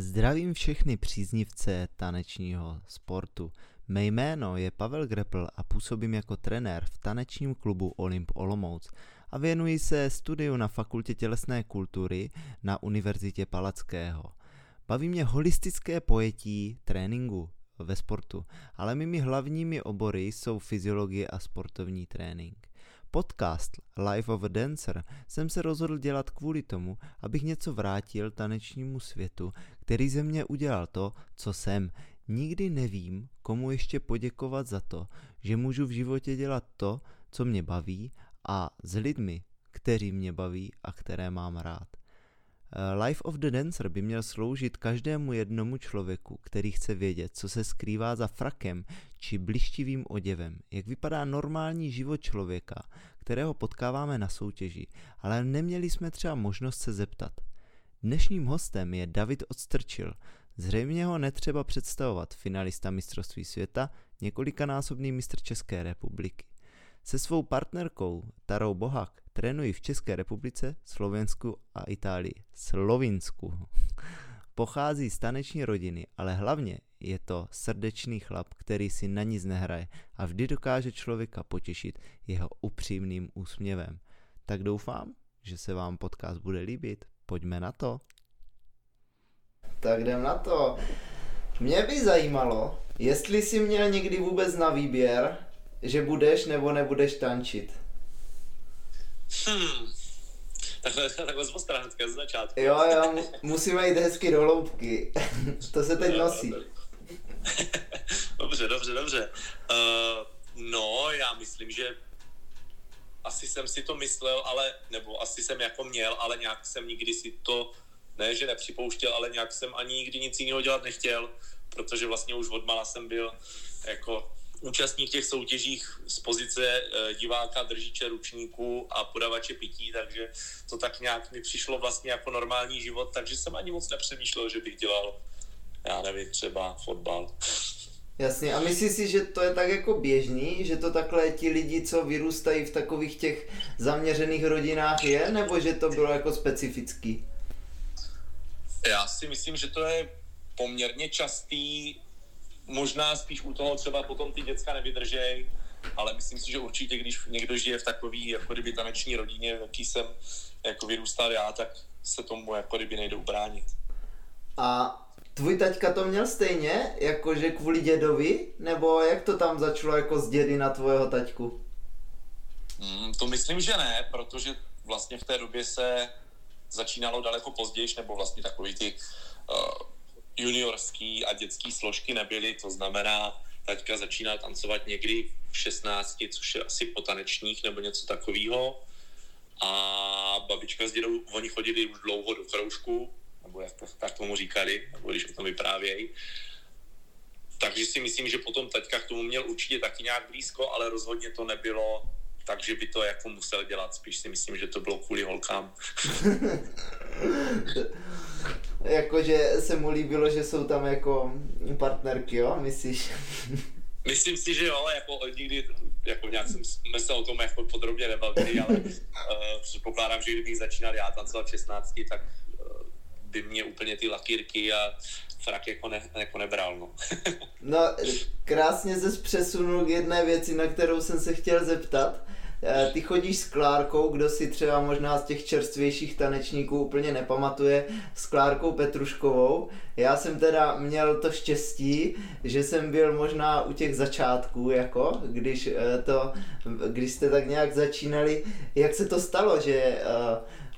Zdravím všechny příznivce tanečního sportu. Mé jméno je Pavel Grepl a působím jako trenér v tanečním klubu Olymp Olomouc a věnuji se studiu na Fakultě tělesné kultury na Univerzitě Palackého. Baví mě holistické pojetí tréninku ve sportu, ale mými hlavními obory jsou fyziologie a sportovní trénink. Podcast Life of a Dancer jsem se rozhodl dělat kvůli tomu, abych něco vrátil tanečnímu světu, který ze mě udělal to, co jsem. Nikdy nevím, komu ještě poděkovat za to, že můžu v životě dělat to, co mě baví a s lidmi, kteří mě baví a které mám rád. Eh, Life of the Dancer by měl sloužit každému jednomu člověku, který chce vědět, co se skrývá za frakem či blištivým oděvem, jak vypadá normální život člověka, kterého potkáváme na soutěži, ale neměli jsme třeba možnost se zeptat. Dnešním hostem je David Odstrčil. Zřejmě ho netřeba představovat, finalista mistrovství světa, několikanásobný mistr České republiky. Se svou partnerkou Tarou Bohak trénují v České republice, Slovensku a Itálii. Slovinsku. Pochází z taneční rodiny, ale hlavně je to srdečný chlap, který si na nic nehraje a vždy dokáže člověka potěšit jeho upřímným úsměvem. Tak doufám, že se vám podcast bude líbit. Pojďme na to. Tak jdem na to. Mě by zajímalo, jestli jsi měl někdy vůbec na výběr, že budeš nebo nebudeš tančit. Hmm. Takhle, takhle z z začátku. Jo, jo, musíme jít hezky do hloubky. to se teď nosí. dobře, dobře, dobře. Uh, no, já myslím, že asi jsem si to myslel, ale, nebo asi jsem jako měl, ale nějak jsem nikdy si to, ne, že nepřipouštěl, ale nějak jsem ani nikdy nic jiného dělat nechtěl, protože vlastně už od mala jsem byl jako účastník těch soutěžích z pozice eh, diváka, držíče ručníků a podavače pití, takže to tak nějak mi přišlo vlastně jako normální život, takže jsem ani moc nepřemýšlel, že bych dělal, já nevím, třeba fotbal. Jasně, a myslíš si, že to je tak jako běžný, že to takhle ti lidi, co vyrůstají v takových těch zaměřených rodinách je, nebo že to bylo jako specifický? Já si myslím, že to je poměrně častý možná spíš u toho třeba potom ty děcka nevydržej, ale myslím si, že určitě, když někdo žije v takové jako kdyby taneční rodině, v jaký jsem jako vyrůstal já, tak se tomu jako kdyby nejde ubránit. A tvůj taťka to měl stejně, jakože kvůli dědovi, nebo jak to tam začalo jako z dědy na tvojho taťku? Mm, to myslím, že ne, protože vlastně v té době se začínalo daleko později, nebo vlastně takový ty uh, juniorský a dětský složky nebyly, to znamená, taťka začínal tancovat někdy v 16, což je asi po tanečních nebo něco takového. A babička s dědou, oni chodili už dlouho do kroužku, nebo jak to, tak tomu říkali, nebo když o tom vyprávějí. Takže si myslím, že potom taťka k tomu měl určitě taky nějak blízko, ale rozhodně to nebylo takže by to jako musel dělat. Spíš si myslím, že to bylo kvůli holkám. Jakože se mu líbilo, že jsou tam jako partnerky, jo, myslíš? Myslím si, že jo, jako nikdy, jako nějak jsem, jsme se o tom jako podrobně nebavili, ale uh, předpokládám, že kdybych začínal já tancovat v 16, tak uh, by mě úplně ty lakírky a frak jako, ne, jako nebral, no. no, krásně se přesunul k jedné věci, na kterou jsem se chtěl zeptat. Eh, ty chodíš s Klárkou, kdo si třeba možná z těch čerstvějších tanečníků úplně nepamatuje, s Klárkou Petruškovou. Já jsem teda měl to štěstí, že jsem byl možná u těch začátků, jako, když, eh, to, když jste tak nějak začínali. Jak se to stalo, že eh,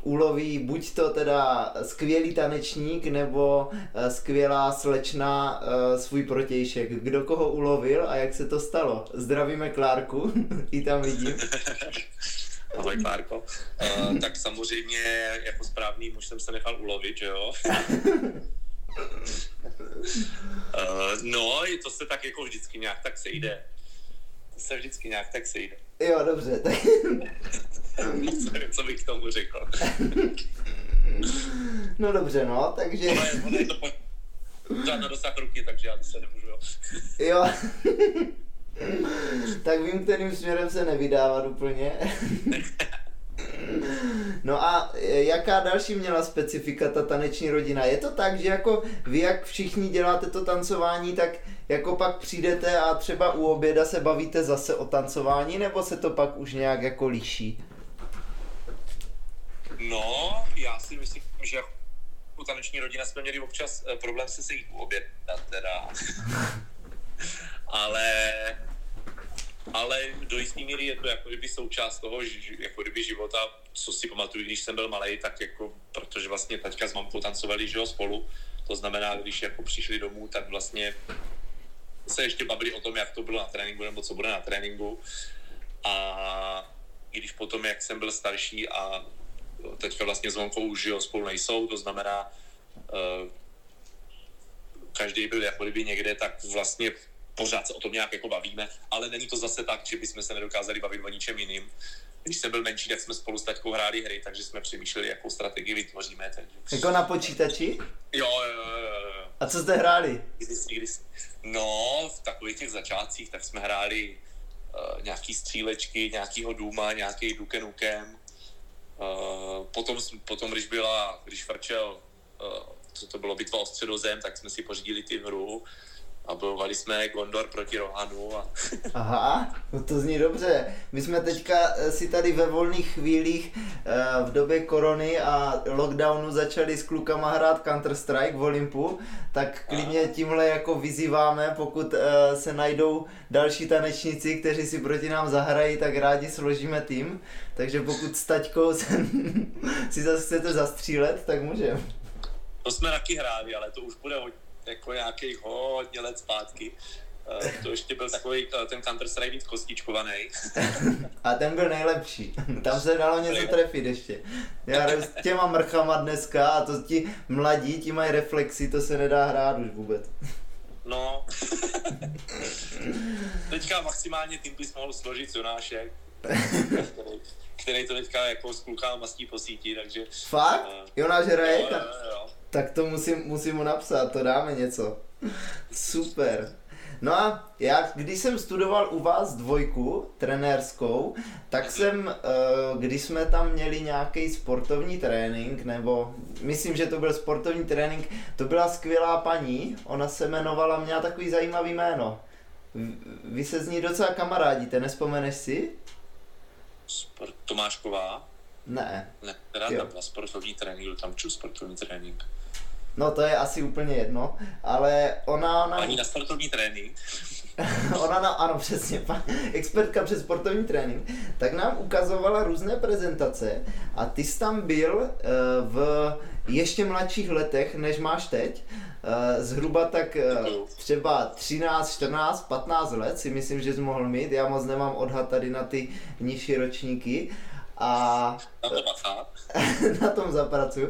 uloví buď to teda skvělý tanečník nebo eh, skvělá slečna eh, svůj protějšek. Kdo koho ulovil a jak se to stalo? Zdravíme Klárku, i tam vidím. Ahoj Klárko. Uh, tak samozřejmě jako správný muž jsem se nechal ulovit, že jo? uh, no, to se tak jako vždycky nějak tak sejde. To se vždycky nějak tak sejde. Jo, dobře. Tak... co bych k tomu řekl. no dobře, no, takže... Ono je, ono je to na dosah ruky, takže já se nemůžu, jo. jo. tak vím, kterým směrem se nevydávat úplně. No a e, jaká další měla specifika ta taneční rodina? Je to tak, že jako vy, jak všichni děláte to tancování, tak jako pak přijdete a třeba u oběda se bavíte zase o tancování, nebo se to pak už nějak jako liší? No, já si myslím, že jako taneční rodina jsme měli občas eh, problém se sejít u oběda teda. ale ale do jistý míry je to jako kdyby součást toho jako kdyby života, co si pamatuju, když jsem byl malý, tak jako, protože vlastně taťka s mamkou tancovali, že jo, spolu, to znamená, když jako přišli domů, tak vlastně se ještě bavili o tom, jak to bylo na tréninku, nebo co bude na tréninku. A když potom, jak jsem byl starší a teďka vlastně s mamkou už jo, spolu nejsou, to znamená, uh, každý byl jako kdyby někde, tak vlastně pořád se o tom nějak jako bavíme, ale není to zase tak, že bychom se nedokázali bavit o ničem jiným. Když jsem byl menší, tak jsme spolu s taťkou hráli hry, takže jsme přemýšleli, jakou strategii vytvoříme. Takže... Jako na počítači? Jo, jo, jo, jo. A co jste hráli? No, v takových těch začátcích, tak jsme hráli uh, nějaký střílečky, nějakýho Duma, nějaký Duke Nukem. Uh, potom, potom, když byla, když vrčel, uh, co to bylo, bitva o středozem, tak jsme si pořídili ty hru a bojovali jsme Gondor proti Rohanu. A... Aha, no to zní dobře. My jsme teďka eh, si tady ve volných chvílích eh, v době korony a lockdownu začali s klukama hrát Counter-Strike v Olympu, tak klidně tímhle jako vyzýváme, pokud eh, se najdou další tanečníci, kteří si proti nám zahrají, tak rádi složíme tým. Takže pokud s taťkou se, si zase chcete zastřílet, tak můžeme. To jsme taky hráli, ale to už bude hodně jako nějakých hodně let zpátky. Uh, to ještě byl takový uh, ten Counter-Strike víc kostičkovaný. A ten byl nejlepší. Tam se dalo něco trefit ještě. Já s těma mrchama dneska a to ti mladí, ti mají reflexy, to se nedá hrát už vůbec. No. teďka maximálně tým bys mohl složit Jonášek, který, který to teďka jako s klukama mastí po síti, takže... Fakt? Uh, Jonáš hraje? Jo, jo, jo. Tak to musím, musím mu napsat, to dáme něco. Super. No a já, když jsem studoval u vás dvojku trenérskou, tak jsem, eh, když jsme tam měli nějaký sportovní trénink, nebo myslím, že to byl sportovní trénink, to byla skvělá paní, ona se jmenovala, měla takový zajímavý jméno. Vy se z ní docela kamarádíte, nespomeneš si? Tomášková? Ne. Ne, teda tam byla sportovní trénink, tam ču sportovní trénink. No to je asi úplně jedno, ale ona... ona... Paní na sportovní trénink. ona nám, ano přesně, expertka přes sportovní trénink, tak nám ukazovala různé prezentace a ty jsi tam byl uh, v ještě mladších letech, než máš teď, uh, zhruba tak uh, třeba 13, 14, 15 let si myslím, že jsi mohl mít, já moc nemám odhad tady na ty nižší ročníky a na, to na tom zapracuju.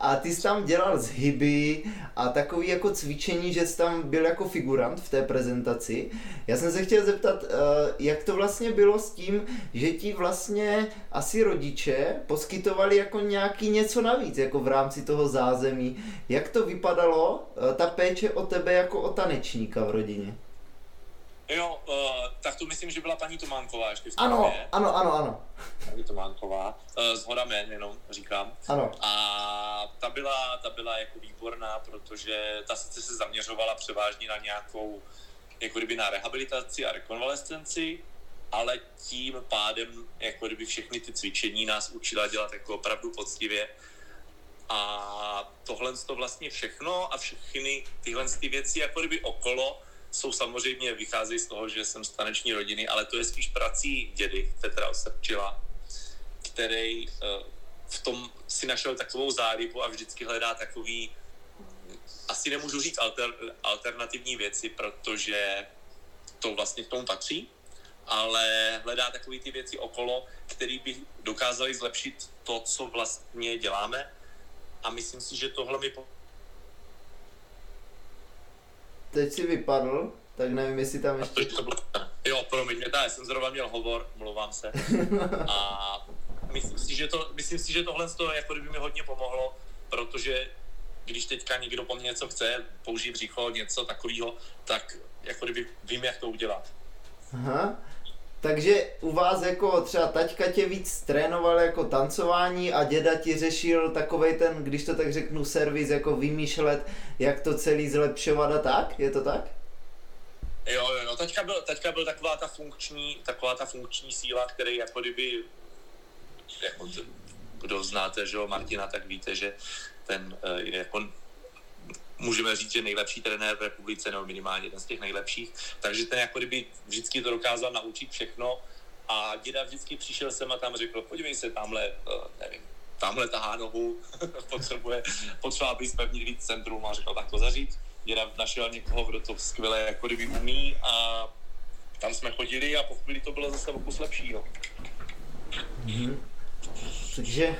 A ty jsi tam dělal zhyby a takový jako cvičení, že jsi tam byl jako figurant v té prezentaci. Já jsem se chtěl zeptat, eh, jak to vlastně bylo s tím, že ti vlastně asi rodiče poskytovali jako nějaký něco navíc, jako v rámci toho zázemí. Jak to vypadalo, eh, ta péče o tebe jako o tanečníka v rodině? Jo, uh, tak to myslím, že byla paní Tománková ještě v Ano, ano, ano, ano. Paní Tománková, uh, z Hora Men, jenom říkám. Ano. A ta byla, ta byla jako výborná, protože ta sice se zaměřovala převážně na nějakou, jako kdyby na rehabilitaci a rekonvalescenci, ale tím pádem, jako kdyby všechny ty cvičení nás učila dělat jako opravdu poctivě. A tohle to vlastně všechno a všechny tyhle ty věci jako kdyby okolo jsou samozřejmě, vycházejí z toho, že jsem z taneční rodiny, ale to je spíš prací dědy Petra Ostrčila, který uh, v tom si našel takovou zálibu a vždycky hledá takový, asi nemůžu říct alter, alternativní věci, protože to vlastně k tomu patří, ale hledá takové ty věci okolo, které by dokázaly zlepšit to, co vlastně děláme. A myslím si, že tohle mi teď si vypadl, tak nevím, jestli tam ještě... Jo, promiň, mě já jsem zrovna měl hovor, mluvám se. A myslím si, že, to, myslím si, že tohle to jako kdyby mi hodně pomohlo, protože když teďka někdo po mně něco chce, použít břicho, něco takového, tak jako kdyby vím, jak to udělat. Aha. Takže u vás jako třeba taťka tě víc trénoval jako tancování a děda ti řešil takovej ten, když to tak řeknu, servis, jako vymýšlet, jak to celý zlepšovat a tak? Je to tak? Jo, jo, jo. Taťka byl, taťka byl taková ta funkční, taková ta funkční síla, který jako kdyby, jako kdo znáte, že jo, Martina, tak víte, že ten uh, jako můžeme říct, že nejlepší trenér v republice, nebo minimálně jeden z těch nejlepších. Takže ten jako kdyby vždycky to dokázal naučit všechno a děda vždycky přišel sem a tam řekl, podívej se, tamhle, uh, nevím, tamhle tahá nohu, potřebuje, potřeba, aby spevnit víc centrum a řekl, tak to zaříct děda našel někoho, kdo to skvěle jako kdyby umí a tam jsme chodili a po chvíli to bylo zase o kus lepší, no. Mm-hmm. Takže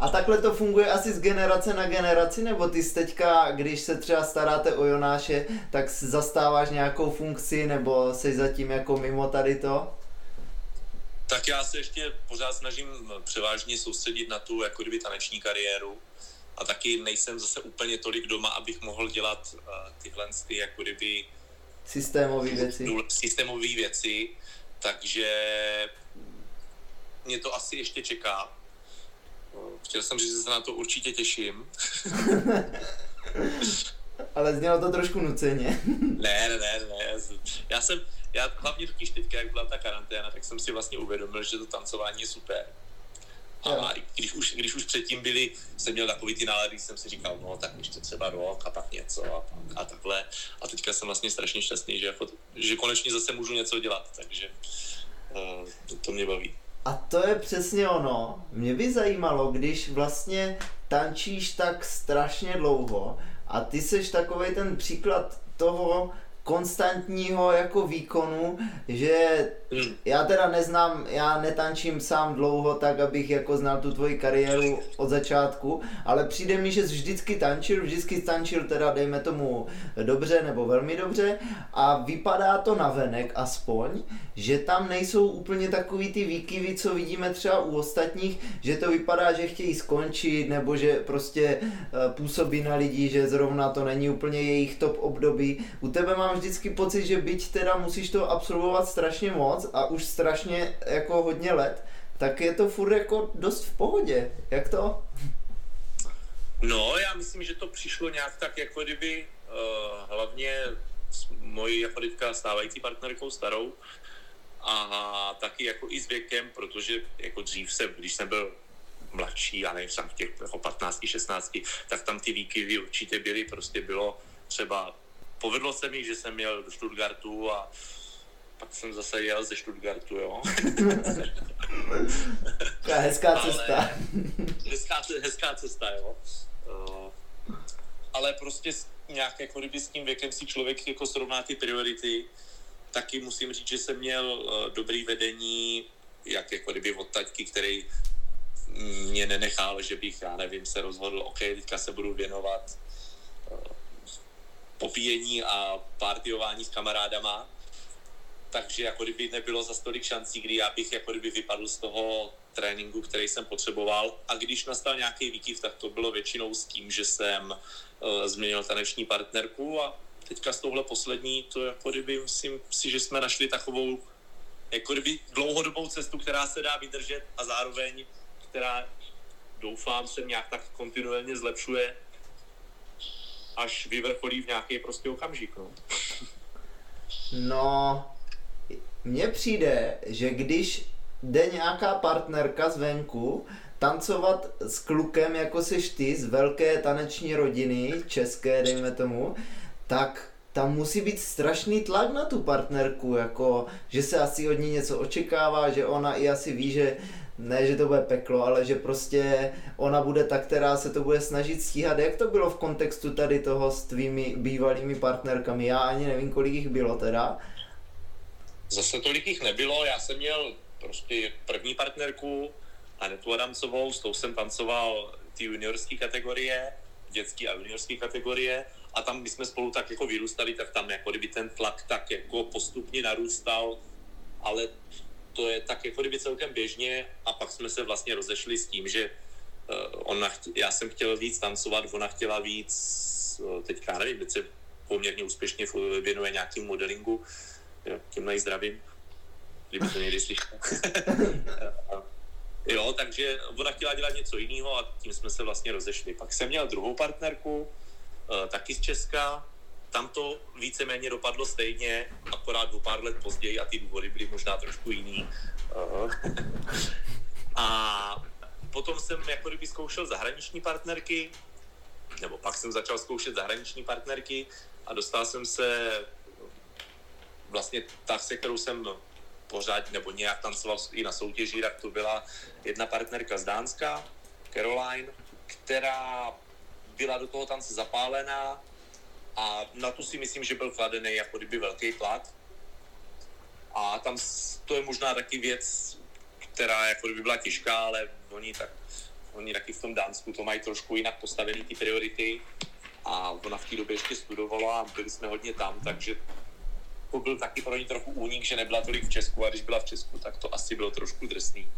a takhle to funguje asi z generace na generaci, nebo ty teďka, když se třeba staráte o Jonáše, tak zastáváš nějakou funkci, nebo jsi zatím jako mimo tady to? Tak já se ještě pořád snažím převážně soustředit na tu jako kdyby taneční kariéru, a taky nejsem zase úplně tolik doma, abych mohl dělat uh, tyhle ty jako kdyby systémové věci. Systémové věci, takže mě to asi ještě čeká. Chtěl jsem říct, že se na to určitě těším. Ale znělo to trošku nuceně. ne, ne, ne, ne. Já jsem, já hlavně totiž teďka, jak byla ta karanténa, tak jsem si vlastně uvědomil, že to tancování je super a když už, když už předtím byli, jsem měl takový ty nálady, jsem si říkal, no tak ještě třeba rok a tak něco a, a takhle. A teďka jsem vlastně strašně šťastný, že, jako, že konečně zase můžu něco dělat, takže uh, to, to mě baví. A to je přesně ono. Mě by zajímalo, když vlastně tančíš tak strašně dlouho a ty seš takový ten příklad toho, konstantního jako výkonu, že já teda neznám, já netančím sám dlouho tak, abych jako znal tu tvoji kariéru od začátku, ale přijde mi, že jsi vždycky tančil, vždycky tančil teda dejme tomu dobře nebo velmi dobře a vypadá to na venek aspoň, že tam nejsou úplně takový ty výkyvy, co vidíme třeba u ostatních, že to vypadá, že chtějí skončit nebo že prostě eh, působí na lidi, že zrovna to není úplně jejich top období. U tebe mám vždycky pocit, že byť teda musíš to absolvovat strašně moc a už strašně jako hodně let, tak je to furt jako dost v pohodě. Jak to? No, já myslím, že to přišlo nějak tak jako kdyby uh, hlavně s mojí jako teďka stávající partnerkou starou a taky jako i s věkem, protože jako dřív se, když jsem byl mladší, já nevím, v těch jako 15, 16, tak tam ty výkyvy určitě byly, prostě bylo třeba povedlo se mi, že jsem jel do Stuttgartu a pak jsem zase jel ze Stuttgartu, jo. hezká cesta. Ale, hezká, hezká cesta, jo. Uh, ale prostě nějak jako kdyby s tím věkem si člověk jako srovná ty priority, taky musím říct, že jsem měl uh, dobrý vedení, jak jako kdyby od taťky, který mě nenechal, že bych, já nevím, se rozhodl, OK, teďka se budu věnovat popíjení a partyování s kamarádama, takže jako kdyby nebylo za tolik šancí, kdy já bych jako kdyby vypadl z toho tréninku, který jsem potřeboval. A když nastal nějaký výkyv, tak to bylo většinou s tím, že jsem uh, změnil taneční partnerku. A teďka s touhle poslední, to jako kdyby myslím si, že jsme našli takovou jako kdyby dlouhodobou cestu, která se dá vydržet a zároveň, která doufám se nějak tak kontinuálně zlepšuje až vyvrcholí v nějaký prostě okamžik. No. no, mně přijde, že když jde nějaká partnerka zvenku tancovat s klukem, jako seš ty, z velké taneční rodiny, české, dejme tomu, tak tam musí být strašný tlak na tu partnerku, jako, že se asi od ní něco očekává, že ona i asi ví, že ne, že to bude peklo, ale že prostě ona bude ta, která se to bude snažit stíhat. Jak to bylo v kontextu tady toho s tvými bývalými partnerkami? Já ani nevím, kolik jich bylo teda. Zase tolik jich nebylo, já jsem měl prostě první partnerku, Anetu Adamcovou, s tou jsem tancoval ty juniorské kategorie, dětské a juniorské kategorie a tam, my jsme spolu tak jako vyrůstali, tak tam jako kdyby ten tlak tak jako postupně narůstal, ale to je tak jako kdyby celkem běžně a pak jsme se vlastně rozešli s tím, že uh, ona, já jsem chtěl víc tancovat, ona chtěla víc, uh, teďka nevím, teď se poměrně úspěšně věnuje nějakým modelingu, tím zdravím. kdyby to někdy slyšel. jo, takže ona chtěla dělat něco jiného a tím jsme se vlastně rozešli. Pak jsem měl druhou partnerku, eh, taky z Česka, tam to víceméně dopadlo stejně, akorát o pár let později a ty důvody byly možná trošku jiný. A potom jsem jako kdyby zkoušel zahraniční partnerky, nebo pak jsem začal zkoušet zahraniční partnerky a dostal jsem se vlastně ta, se kterou jsem pořád nebo nějak tancoval i na soutěži, tak to byla jedna partnerka z Dánska, Caroline, která byla do toho tance zapálená a na tu si myslím, že byl kladený jako kdyby velký tlak. A tam to je možná taky věc, která jako kdyby byla těžká, ale oni, tak, oni taky v tom Dánsku to mají trošku jinak postavený ty priority a ona v té době ještě studovala a byli jsme hodně tam, takže to byl taky pro ní trochu únik, že nebyla tolik v Česku a když byla v Česku, tak to asi bylo trošku drsný.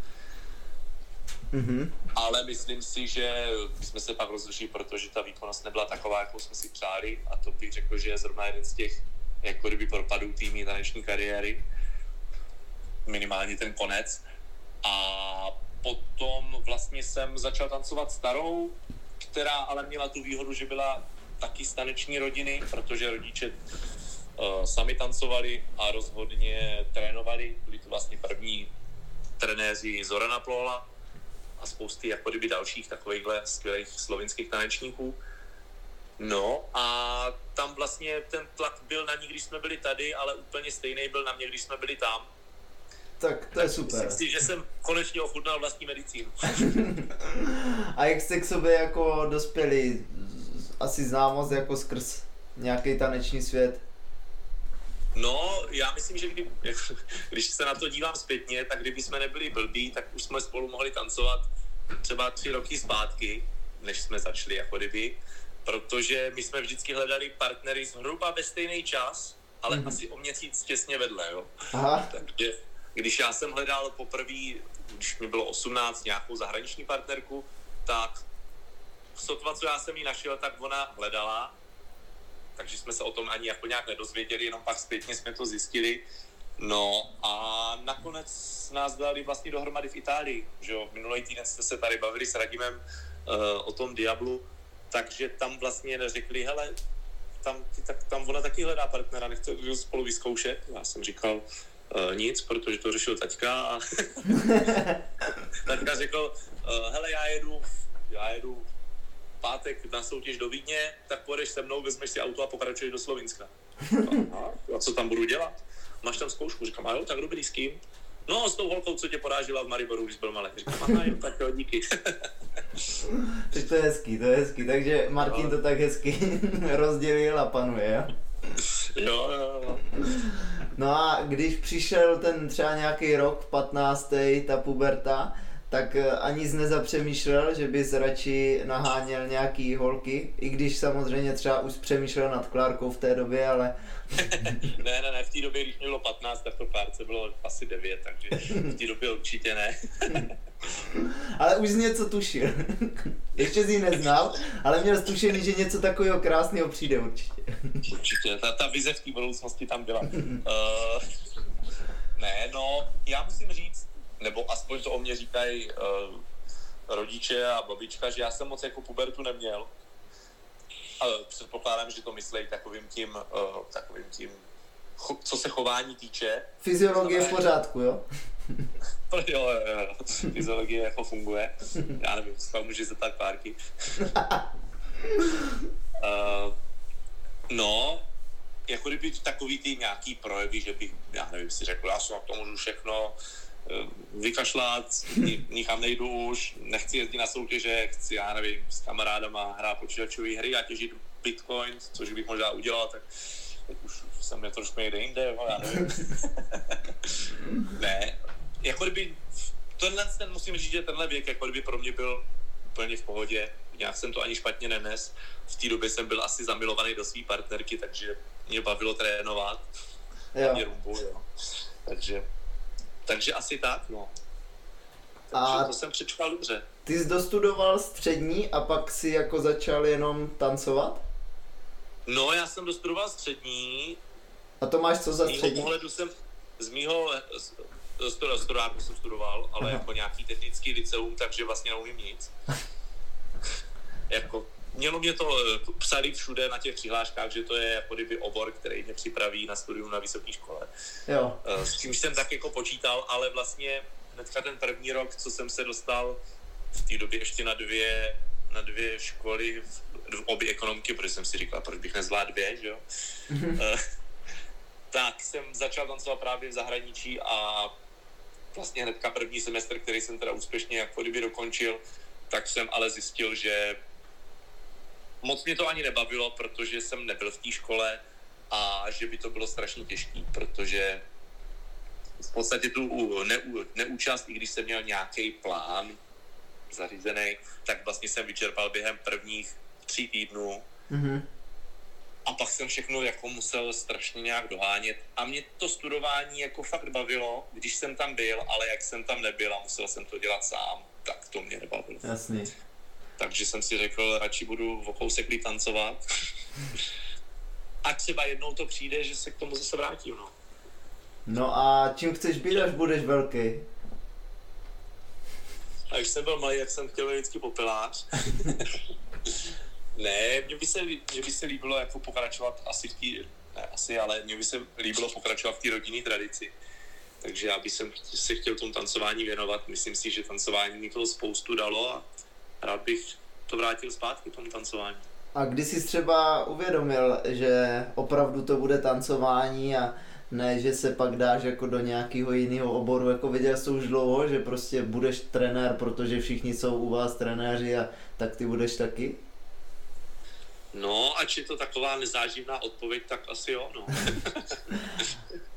Mm-hmm. Ale myslím si, že jsme se pak rozlišili, protože ta výkonnost nebyla taková, jakou jsme si přáli a to bych řekl, že je zrovna jeden z těch jako kdyby propadů týmí taneční kariéry. Minimálně ten konec. A potom vlastně jsem začal tancovat starou, která ale měla tu výhodu, že byla taky z taneční rodiny, protože rodiče uh, sami tancovali a rozhodně trénovali. Byli to vlastně první trenéři Zorana Plola a spousty jako kdyby dalších takovýchhle skvělých slovinských tanečníků. No a tam vlastně ten tlak byl na ní, když jsme byli tady, ale úplně stejný byl na mě, když jsme byli tam. Tak to je super. Myslím si, že jsem konečně ochutnal vlastní medicínu. a jak jste k sobě jako dospěli? Asi známost jako skrz nějaký taneční svět? No, já myslím, že kdy, když se na to dívám zpětně, tak kdyby jsme nebyli blbí, tak už jsme spolu mohli tancovat třeba tři roky zpátky, než jsme začali jako kdyby, protože my jsme vždycky hledali partnery zhruba ve stejný čas, ale mm-hmm. asi o měsíc těsně vedle, jo. Aha. Takže když já jsem hledal poprvé, když mi bylo 18, nějakou zahraniční partnerku, tak sotva, co já jsem ji našel, tak ona hledala takže jsme se o tom ani jako nějak nedozvěděli, jenom pak zpětně jsme to zjistili. No a nakonec nás dali vlastně dohromady v Itálii, že jo, minulý týden jsme se tady bavili s Radimem uh, o tom Diablu, takže tam vlastně řekli, hele, tam, ty, tak, tam ona taky hledá partnera, nechce spolu vyzkoušet. Já jsem říkal, uh, nic, protože to řešil taťka a taťka řekl, uh, hele, já jedu, já jedu pátek na soutěž do Vídně, tak pojedeš se mnou, vezmeš si auto a pokračuješ do Slovinska. A, a co tam budu dělat? Máš tam zkoušku? Říkám, a jo, tak dobrý, s kým? No, s tou holkou, co tě porážila v Mariboru, když byl malý. Říkám, aha, jo, tak jo, díky. to je hezký, to je hezký. Takže Martin no. to tak hezky rozdělil a panuje, jo? Jo, jo, jo. No a když přišel ten třeba nějaký rok, 15. ta puberta, tak eh, ani z nezapřemýšlel, že bys radši naháněl nějaký holky, i když samozřejmě třeba už přemýšlel nad Klárkou v té době, ale... ne, ne, ne, v té době, když mě bylo 15, tak to Klárce bylo asi 9, takže v té době určitě ne. ale už z něco tušil. Ještě jsi ji neznal, ale měl tušený, že něco takového krásného přijde určitě. určitě, ta, ta vize v té budoucnosti tam byla. Uh, ne, no, já musím říct, nebo aspoň to o mě říkají uh, rodiče a babička, že já jsem moc jako pubertu neměl. Ale předpokládám, že to myslí takovým tím, uh, takovým tím, cho, co se chování týče. Fyziologie v pořádku, jo? jo, jo, jo. Fyziologie jako funguje. Já nevím, co může zeptat párky. uh, no, jako kdyby takový ty nějaký projevy, že bych, já nevím, si řekl, já jsem na to můžu všechno, Eh, vykašlat, nikam nejdu už, nechci jezdit na soutěže, chci, já nevím, s kamarádama hrát počítačové hry a těžit bitcoin, což bych možná udělal, tak teď už jsem je trošku někde jinde, jo, já nevím. ne, jako kdyby, tenhle, ten musím říct, že tenhle věk, jako kdyby pro mě byl úplně v pohodě, nějak jsem to ani špatně nenes. V té době jsem byl asi zamilovaný do své partnerky, takže mě bavilo trénovat. Jo. Mě rumbu, jo. Takže takže asi tak, no. Takže a to jsem přečkal dobře. Ty jsi dostudoval střední a pak si jako začal jenom tancovat? No, já jsem dostudoval střední. A to máš co za střední? Z jsem, z mýho studáku jsem studoval, ale Aha. jako nějaký technický liceum, takže vlastně neumím nic. jako, mělo mě to, eh, psali všude na těch přihláškách, že to je jako kdyby obor, který mě připraví na studium na vysoké škole. Jo. Eh, s čímž jsem tak jako počítal, ale vlastně hnedka ten první rok, co jsem se dostal v té době ještě na dvě, na dvě školy, v, v obě ekonomiky, protože jsem si říkal, proč bych nezvládl dvě, že jo? Mm-hmm. tak jsem začal tancovat právě v zahraničí a vlastně hnedka první semestr, který jsem teda úspěšně jako kdyby dokončil, tak jsem ale zjistil, že moc mě to ani nebavilo, protože jsem nebyl v té škole a že by to bylo strašně těžké, protože v podstatě tu neú, neúčast, i když jsem měl nějaký plán zařízený, tak vlastně jsem vyčerpal během prvních tří týdnů. Mm-hmm. A pak jsem všechno jako musel strašně nějak dohánět. A mě to studování jako fakt bavilo, když jsem tam byl, ale jak jsem tam nebyl a musel jsem to dělat sám, tak to mě nebavilo. Jasně. Takže jsem si řekl, radši budu v kousek líp tancovat. a třeba jednou to přijde, že se k tomu zase vrátím, no. No a čím chceš být, až budeš velký? A když jsem byl malý, jak jsem chtěl být vždycky popelář. ne, mně by, se, mně by se líbilo jako pokračovat asi v té, ne asi, ale mně by se líbilo pokračovat v té rodinné tradici. Takže já bych se chtěl tomu tancování věnovat. Myslím si, že tancování mi toho spoustu dalo a rád bych to vrátil zpátky tomu tancování. A kdy jsi třeba uvědomil, že opravdu to bude tancování a ne, že se pak dáš jako do nějakého jiného oboru, jako viděl jsi už dlouho, že prostě budeš trenér, protože všichni jsou u vás trenéři a tak ty budeš taky? No, ač je to taková nezáživná odpověď, tak asi jo, no.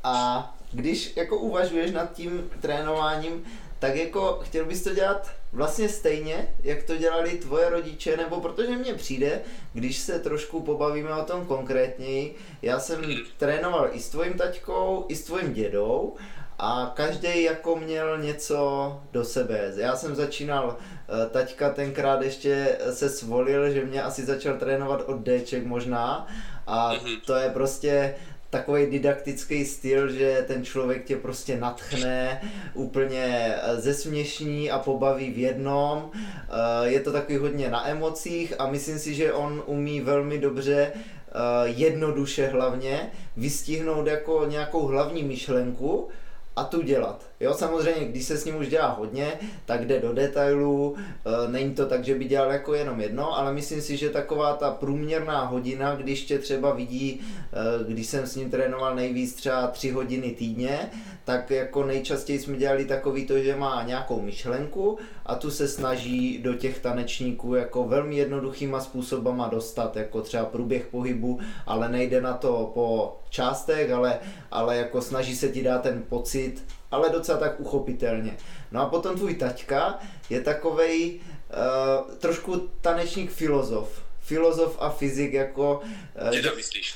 a když jako uvažuješ nad tím trénováním, tak jako chtěl bys to dělat vlastně stejně, jak to dělali tvoje rodiče, nebo protože mně přijde, když se trošku pobavíme o tom konkrétněji, já jsem trénoval i s tvojím taťkou, i s tvojím dědou a každý jako měl něco do sebe. Já jsem začínal, eh, taťka tenkrát ještě se svolil, že mě asi začal trénovat od Dček možná a mhm. to je prostě takový didaktický styl, že ten člověk tě prostě natchne, úplně eh, zesměšní a pobaví v jednom. Eh, je to takový hodně na emocích a myslím si, že on umí velmi dobře eh, jednoduše hlavně vystihnout jako nějakou hlavní myšlenku a tu dělat. Jo, samozřejmě, když se s ním už dělá hodně, tak jde do detailů, e, není to tak, že by dělal jako jenom jedno, ale myslím si, že taková ta průměrná hodina, když tě třeba vidí, e, když jsem s ním trénoval nejvíc třeba tři hodiny týdně, tak jako nejčastěji jsme dělali takový to, že má nějakou myšlenku a tu se snaží do těch tanečníků jako velmi jednoduchýma způsobama dostat, jako třeba průběh pohybu, ale nejde na to po částech, ale, ale jako snaží se ti dát ten pocit, ale docela tak uchopitelně. No a potom tvůj taťka je takovej uh, trošku tanečník filozof. Filozof a fyzik jako... Uh, Děda myslíš?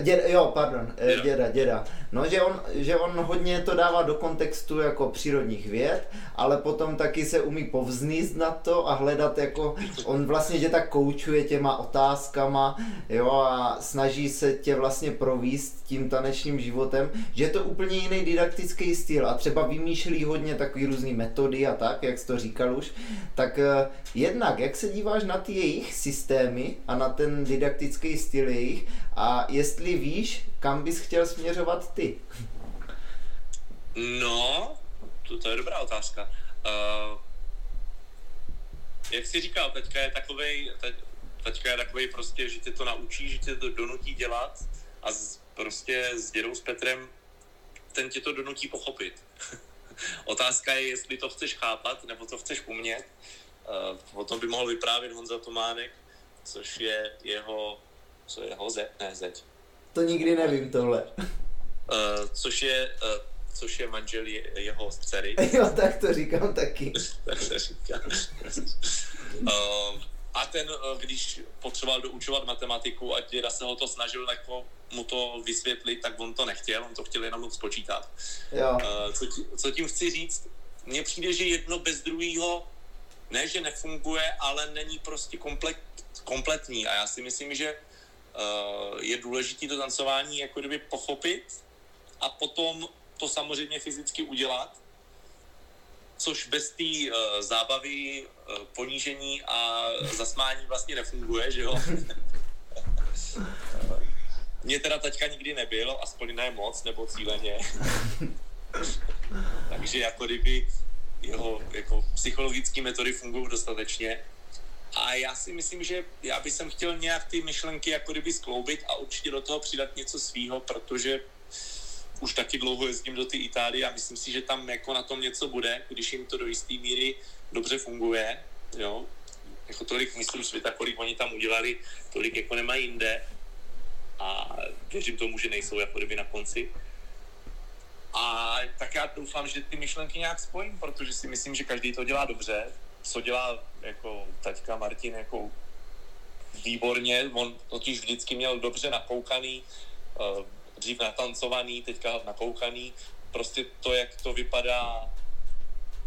Děda, jo, pardon, eh, děda. děda, děda. No, že on, že on hodně to dává do kontextu jako přírodních věd, ale potom taky se umí povzníst na to a hledat jako, on vlastně tě tak koučuje těma otázkama, jo, a snaží se tě vlastně províst tím tanečním životem, že je to úplně jiný didaktický styl. A třeba vymýšlí hodně takový různý metody a tak, jak jsi to říkal už, tak uh, jednak, jak se díváš na ty jejich systémy a na ten didaktický styl jejich? A jestli víš, kam bys chtěl směřovat ty? No, to, to je dobrá otázka. Uh, jak jsi říkal, teďka je takovej, teď, teďka je takovej prostě, že tě to naučí, že tě to donutí dělat a z, prostě s dědou s Petrem ten tě to donutí pochopit. Otázka je, jestli to chceš chápat, nebo to chceš umět. Uh, o tom by mohl vyprávět Honza Tománek, což je jeho co je ho ze, ne, zeď. To nikdy nevím tohle. Uh, což je, uh, což je manžel je, jeho dcery. Jo, tak to říkám taky. tak to říkám. uh, a ten, když potřeboval doučovat matematiku a děda se ho to snažil jako mu to vysvětlit, tak on to nechtěl, on to chtěl jenom spočítat. Jo. Co, tí, co tím chci říct? Mně přijde, že jedno bez druhého ne, že nefunguje, ale není prostě komplet, kompletní. A já si myslím, že Eh, je důležité to tancování jako kdyby pochopit a potom to samozřejmě fyzicky udělat, což bez té uh, zábavy, uh, ponížení a zasmání vlastně nefunguje, že jo? Mně teda teďka nikdy nebyl, aspoň ne moc, nebo cíleně. Takže jako kdyby jeho jako psychologické metody fungují dostatečně. A já si myslím, že já bych chtěl nějak ty myšlenky jako kdyby skloubit a určitě do toho přidat něco svýho, protože už taky dlouho jezdím do té Itálie a myslím si, že tam jako na tom něco bude, když jim to do jisté míry dobře funguje, jo. Jako tolik mistrů světa, kolik oni tam udělali, tolik jako nemají jinde a věřím tomu, že nejsou jako kdyby na konci. A tak já doufám, že ty myšlenky nějak spojím, protože si myslím, že každý to dělá dobře. Co dělá jako taťka Martin jako výborně, on totiž vždycky měl dobře nakoukaný, uh, dřív natancovaný, teďka nakoukaný, prostě to, jak to vypadá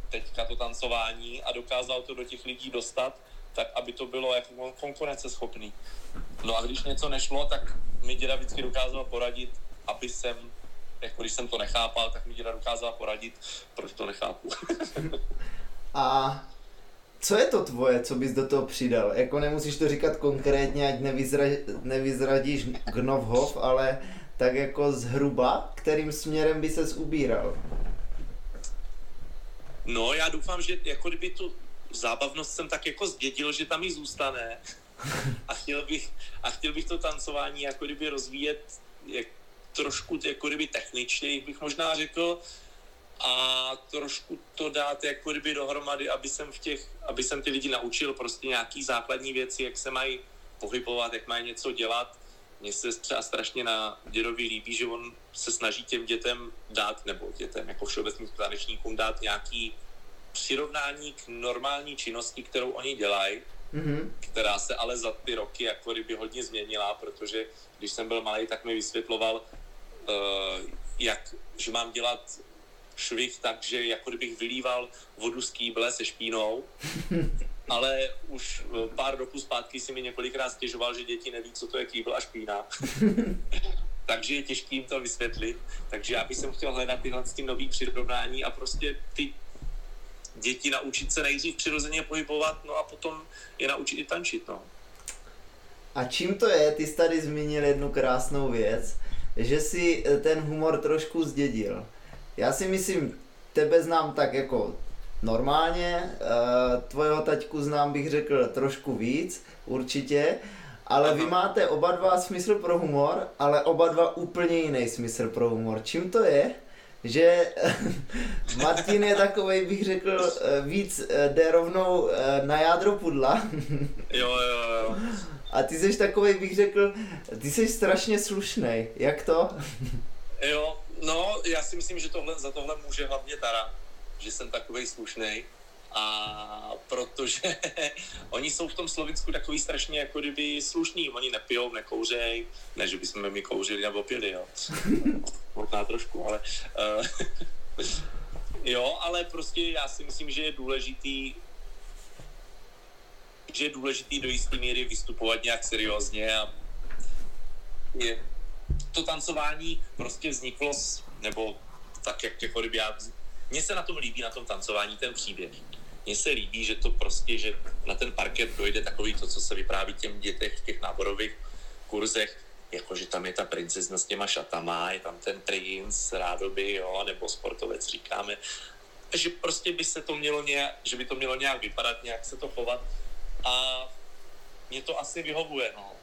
teďka to tancování a dokázal to do těch lidí dostat, tak aby to bylo jako konkurenceschopný. No a když něco nešlo, tak mi děda vždycky dokázal poradit, aby jsem, jako když jsem to nechápal, tak mi děda dokázal poradit, proč to nechápu. a co je to tvoje, co bys do toho přidal? Jako nemusíš to říkat konkrétně, ať nevyzra, nevyzradíš Gnovhov, ale tak jako zhruba, kterým směrem by ses ubíral? No, já doufám, že jako kdyby tu zábavnost jsem tak jako zdědil, že tam i zůstane. A chtěl bych, a chtěl bych to tancování jako kdyby rozvíjet jak, trošku jako kdyby techničně, bych možná řekl, a trošku to dát jako kdyby dohromady, aby jsem v těch, aby jsem ty lidi naučil prostě nějaký základní věci, jak se mají pohybovat, jak mají něco dělat. Mně se třeba strašně na dědovi líbí, že on se snaží těm dětem dát, nebo dětem jako všeobecným tanečníkům dát nějaký přirovnání k normální činnosti, kterou oni dělají, mm-hmm. která se ale za ty roky jako kdyby hodně změnila, protože když jsem byl malý, tak mi vysvětloval, uh, jak, že mám dělat švih tak, že jako kdybych vylíval vodu z kýble se špínou, ale už eh, pár roků zpátky si mi několikrát stěžoval, že děti neví, co to je kýbl a špína. Takže je těžké jim to vysvětlit. Takže já bych chtěl hledat tyhle nové přirovnání a prostě ty děti naučit se nejdřív přirozeně pohybovat, no a potom je naučit i tančit, no. A čím to je? Ty jsi tady zmínil jednu krásnou věc, že si eh, ten humor trošku zdědil. Já si myslím, tebe znám tak jako normálně, eh, tvojeho taťku znám bych řekl trošku víc, určitě, ale Aha. vy máte oba dva smysl pro humor, ale oba dva úplně jiný smysl pro humor. Čím to je? že Martin je takový, bych řekl, eh, víc eh, jde rovnou na jádro pudla. jo, jo, jo. A ty jsi takový, bych řekl, ty jsi strašně slušný. Jak to? jo, no, já si myslím, že tohle, za tohle může hlavně Tara, že jsem takový slušný. A protože oni jsou v tom Slovinsku takový strašně jako kdyby slušný, oni nepijou, nekouřej, ne, že bychom my kouřili nebo pili, jo. Možná trošku, ale uh, jo, ale prostě já si myslím, že je důležitý že je důležitý do jisté míry vystupovat nějak seriózně a je, to tancování prostě vzniklo, nebo tak, jak jako kdyby já, mně se na tom líbí, na tom tancování, ten příběh. Mně se líbí, že to prostě, že na ten parket dojde takový to, co se vypráví těm dětech v těch náborových kurzech, jako že tam je ta princezna s těma šatama, je tam ten princ, rádoby, jo, nebo sportovec říkáme, že prostě by se to mělo nějak, že by to mělo nějak vypadat, nějak se to chovat. A mě to asi vyhovuje, no.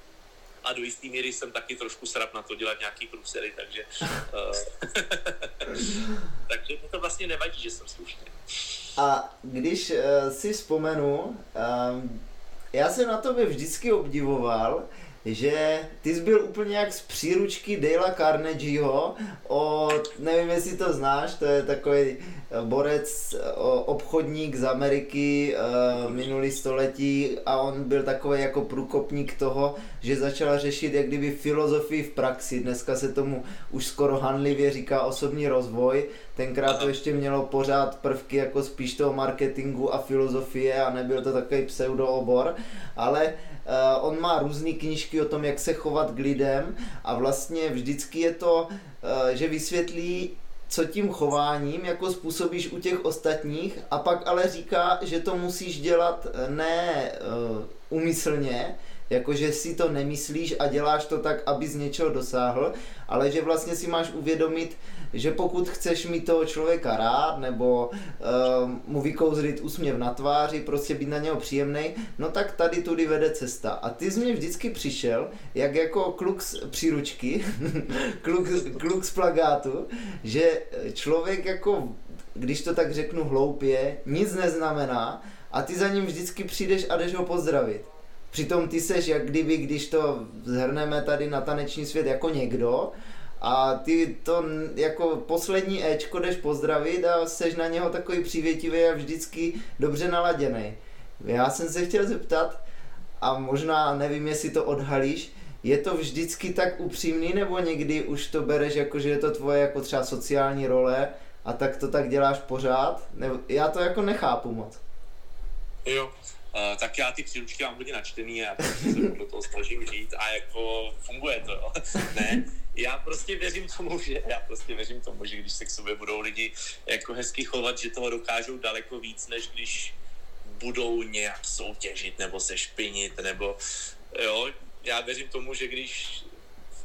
A do jistý míry jsem taky trošku srap na to dělat nějaký průsery, takže uh, takže mi to vlastně nevadí, že jsem slušný. A když uh, si vzpomenu, um, já jsem na tobě vždycky obdivoval, že ty jsi byl úplně jak z příručky Dale Carnegieho o, nevím jestli to znáš, to je takový eh, borec, eh, obchodník z Ameriky uh, minulý století a on byl takový jako průkopník toho, že začal řešit jak kdyby filozofii v praxi. Dneska se tomu už skoro hanlivě říká osobní rozvoj. Tenkrát to ještě mělo pořád prvky jako spíš toho marketingu a filozofie a nebyl to takový pseudoobor, ale Uh, on má různé knížky o tom, jak se chovat k lidem a vlastně vždycky je to, uh, že vysvětlí, co tím chováním jako způsobíš u těch ostatních a pak ale říká, že to musíš dělat eh, ne uh, umyslně, jakože si to nemyslíš a děláš to tak, aby z něčeho dosáhl, ale že vlastně si máš uvědomit, že pokud chceš mít toho člověka rád, nebo uh, mu vykouzlit úsměv na tváři, prostě být na něho příjemný, no tak tady tudy vede cesta. A ty jsi mě vždycky přišel, jak jako kluk z příručky, kluk, kluk z plagátu, že člověk jako, když to tak řeknu hloupě, nic neznamená a ty za ním vždycky přijdeš a jdeš ho pozdravit. Přitom ty seš jak kdyby, když to zhrneme tady na taneční svět jako někdo, a ty to jako poslední Ečko jdeš pozdravit a seš na něho takový přívětivý a vždycky dobře naladěný. Já jsem se chtěl zeptat, a možná nevím, jestli to odhalíš, je to vždycky tak upřímný, nebo někdy už to bereš jako, že je to tvoje jako třeba sociální role a tak to tak děláš pořád? Nebo, já to jako nechápu moc. Jo, Uh, tak já ty příručky mám hodně načtený a prostě se do toho snažím žít a jako funguje to, jo. ne, já prostě věřím tomu, že já prostě věřím tomu, že když se k sobě budou lidi jako hezky chovat, že toho dokážou daleko víc, než když budou nějak soutěžit nebo se špinit, nebo jo, já věřím tomu, že když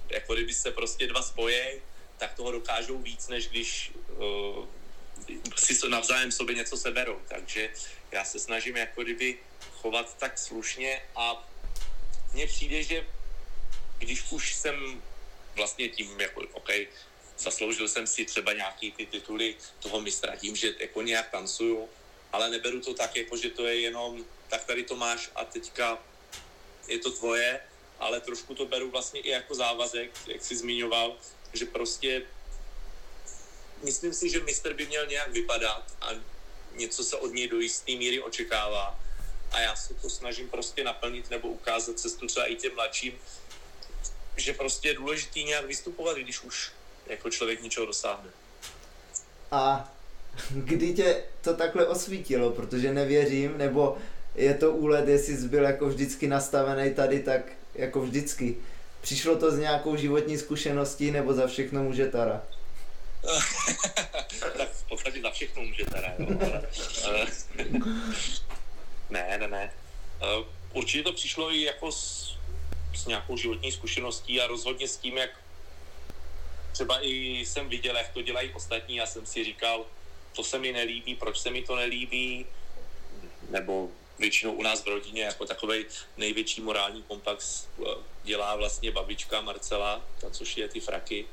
jako kdyby se prostě dva spoje, tak toho dokážou víc, než když uh, si navzájem sobě něco seberou. Takže já se snažím jako kdyby chovat tak slušně a mně přijde, že když už jsem vlastně tím, jako, OK, zasloužil jsem si třeba nějaký ty tituly toho mistra tím, že jako nějak tancuju, ale neberu to tak, jako že to je jenom, tak tady to máš a teďka je to tvoje, ale trošku to beru vlastně i jako závazek, jak jsi zmiňoval, že prostě myslím si, že mistr by měl nějak vypadat a něco se od něj do jisté míry očekává a já se to snažím prostě naplnit nebo ukázat cestu třeba i těm mladším, že prostě je důležitý nějak vystupovat, když už jako člověk něčeho dosáhne. A kdy tě to takhle osvítilo, protože nevěřím, nebo je to úlet, jestli jsi byl jako vždycky nastavený tady, tak jako vždycky. Přišlo to z nějakou životní zkušeností, nebo za všechno může Tara? tak v podstatě za všechno může Tara, jo. Ale, ne, ne, ne. Určitě to přišlo i jako z s nějakou životní zkušeností a rozhodně s tím, jak třeba i jsem viděl, jak to dělají ostatní, já jsem si říkal, to se mi nelíbí, proč se mi to nelíbí, nebo většinou u nás v rodině jako takový největší morální komplex eh, dělá vlastně babička Marcela, ta, což je ty fraky,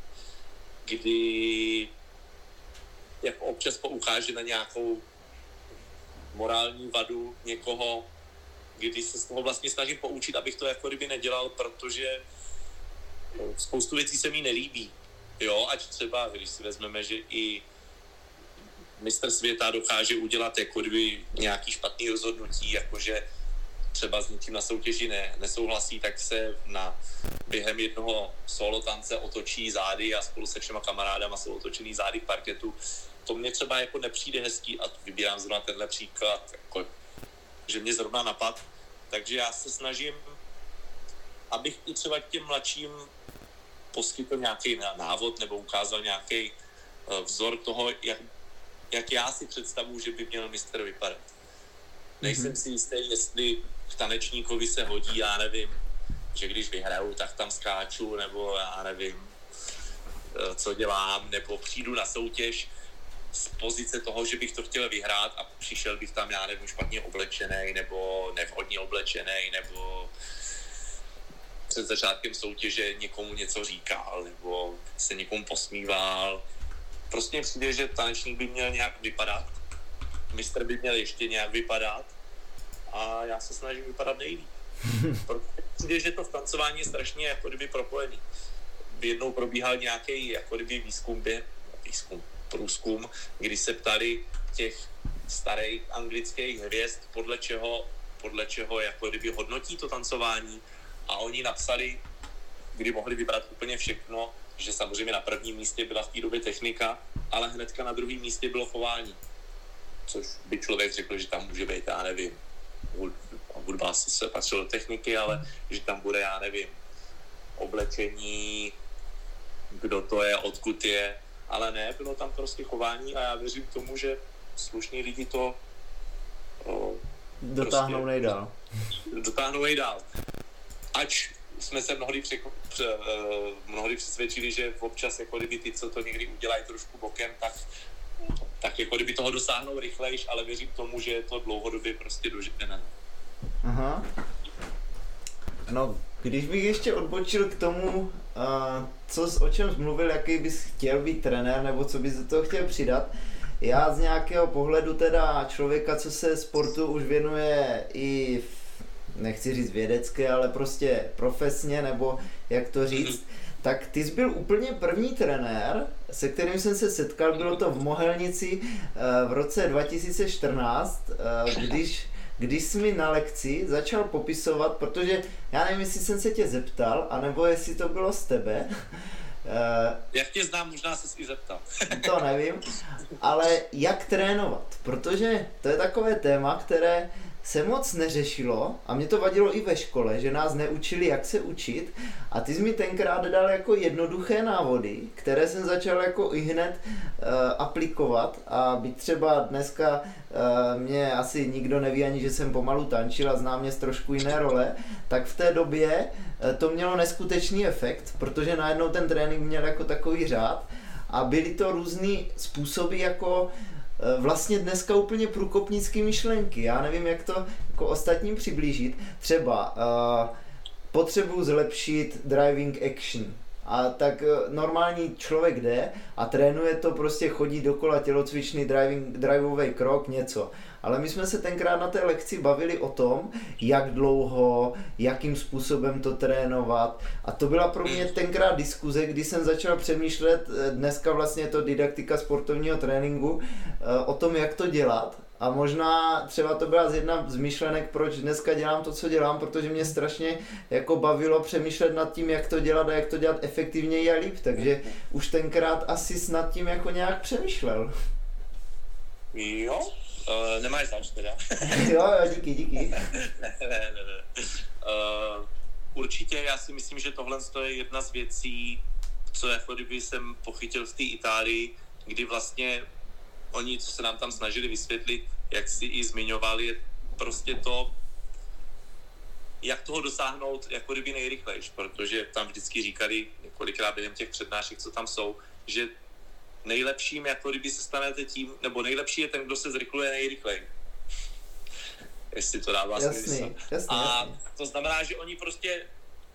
kdy jako občas poukáže na nějakou morální vadu někoho, kdy se z toho vlastně snažím poučit, abych to jako kdyby nedělal, protože no, spoustu věcí se mi nelíbí. Jo, ať třeba, když si vezmeme, že i mistr světa dokáže udělat jako kdyby nějaký špatný rozhodnutí, jakože třeba s něčím na soutěži ne, nesouhlasí, tak se na během jednoho solo tance otočí zády a spolu se všema kamarádama jsou otočený zády k parketu. To mě třeba jako nepřijde hezký a vybírám zrovna tenhle příklad, jako že mě zrovna napad. Takže já se snažím, abych i třeba těm mladším poskytl nějaký návod nebo ukázal nějaký eh, vzor toho, jak, jak já si představuji, že by měl mistr vypadat. Nejsem mm-hmm. si jistý, jestli k tanečníkovi se hodí, já nevím, že když vyhraju, tak tam skáču, nebo já nevím, eh, co dělám, nebo přijdu na soutěž z pozice toho, že bych to chtěl vyhrát a přišel bych tam, já nevím, špatně oblečený, nebo nevhodně oblečený, nebo před začátkem soutěže někomu něco říkal, nebo se někomu posmíval. Prostě přijde, že tanečník by měl nějak vypadat, mistr by měl ještě nějak vypadat a já se snažím vypadat nejlíp. Přijde, že to v tancování je strašně jako kdyby propojený. Jednou probíhal nějaký jako kdyby výzkum, výzkum, průzkum, kdy se ptali těch starých anglických hvězd, podle čeho, podle čeho jako kdyby hodnotí to tancování a oni napsali, kdy mohli vybrat úplně všechno, že samozřejmě na prvním místě byla v té době technika, ale hnedka na druhém místě bylo chování. Což by člověk řekl, že tam může být, já nevím, hudba se patřilo do techniky, ale že tam bude, já nevím, oblečení, kdo to je, odkud je, ale ne, bylo tam prostě chování a já věřím tomu, že slušní lidi to o, dotáhnou prostě, nejdál. Dotáhnou nejdál. Ač jsme se mnohdy, překo, pře, uh, mnohdy přesvědčili, že občas jako kdyby ty, co to někdy udělají trošku bokem, tak tak jako kdyby toho dosáhnou rychlejš, ale věřím tomu, že je to dlouhodobě prostě dožené. Aha. No, když bych ještě odbočil k tomu, uh, co, o čem jsi mluvil, jaký bys chtěl být trenér, nebo co bys do toho chtěl přidat, já z nějakého pohledu teda člověka, co se sportu už věnuje i v, nechci říct vědecké, ale prostě profesně, nebo jak to říct, mm-hmm tak ty jsi byl úplně první trenér, se kterým jsem se setkal, bylo to v Mohelnici eh, v roce 2014, eh, když, když jsi mi na lekci začal popisovat, protože já nevím, jestli jsem se tě zeptal, anebo jestli to bylo z tebe. Eh, jak tě znám, možná se i zeptal. to nevím, ale jak trénovat, protože to je takové téma, které se moc neřešilo a mě to vadilo i ve škole, že nás neučili, jak se učit. A ty jsi mi tenkrát dal jako jednoduché návody, které jsem začal jako i hned uh, aplikovat. A být třeba dneska uh, mě asi nikdo neví ani, že jsem pomalu tančil a znám mě z trošku jiné role, tak v té době uh, to mělo neskutečný efekt, protože najednou ten trénink měl jako takový řád. A byly to různé způsoby jako Eh, vlastně dneska úplně průkopnické myšlenky. Já nevím, jak to jako ostatním přiblížit. Třeba uh, potřebuji zlepšit driving action. A tak eh, normální člověk jde a trénuje to, prostě chodí dokola tělocvičný driving, driveový krok, něco ale my jsme se tenkrát na té lekci bavili o tom, jak dlouho, jakým způsobem to trénovat. A to byla pro mě tenkrát diskuze, kdy jsem začal přemýšlet, eh, dneska vlastně to didaktika sportovního tréninku, eh, o tom, jak to dělat. A možná třeba to byla z jedna z myšlenek, proč dneska dělám to, co dělám, protože mě strašně jako bavilo přemýšlet nad tím, jak to dělat a jak to dělat efektivněji a líp, takže už tenkrát asi nad tím jako nějak přemýšlel. Jo, Uh, nemáš zač teda. jo, jo, díky, díky. ne, ne, ne, ne. Uh, určitě já si myslím, že tohle je jedna z věcí, co jako kdyby jsem pochytil v té Itálii, kdy vlastně oni, co se nám tam snažili vysvětlit, jak si i zmiňovali, je prostě to, jak toho dosáhnout jako kdyby nejrychlejš, protože tam vždycky říkali několikrát během těch přednášek, co tam jsou, že nejlepším, jako kdyby se stanete tím, nebo nejlepší je ten, kdo se zrychluje nejrychleji. Jestli to dává smysl. A jasný. to znamená, že oni prostě,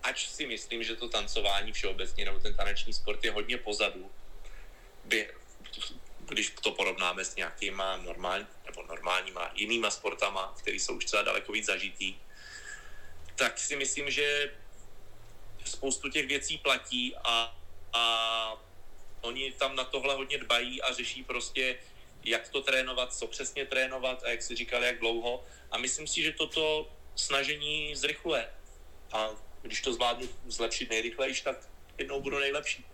ač si myslím, že to tancování všeobecně nebo ten taneční sport je hodně pozadu, by, když to porovnáme s nějakýma normální, nebo normálníma jinýma sportama, které jsou už třeba daleko víc zažitý, tak si myslím, že spoustu těch věcí platí a, a oni tam na tohle hodně dbají a řeší prostě, jak to trénovat, co přesně trénovat a jak si říkal, jak dlouho. A myslím si, že toto snažení zrychluje. A když to zvládnu zlepšit nejrychlejší, tak jednou budu nejlepší.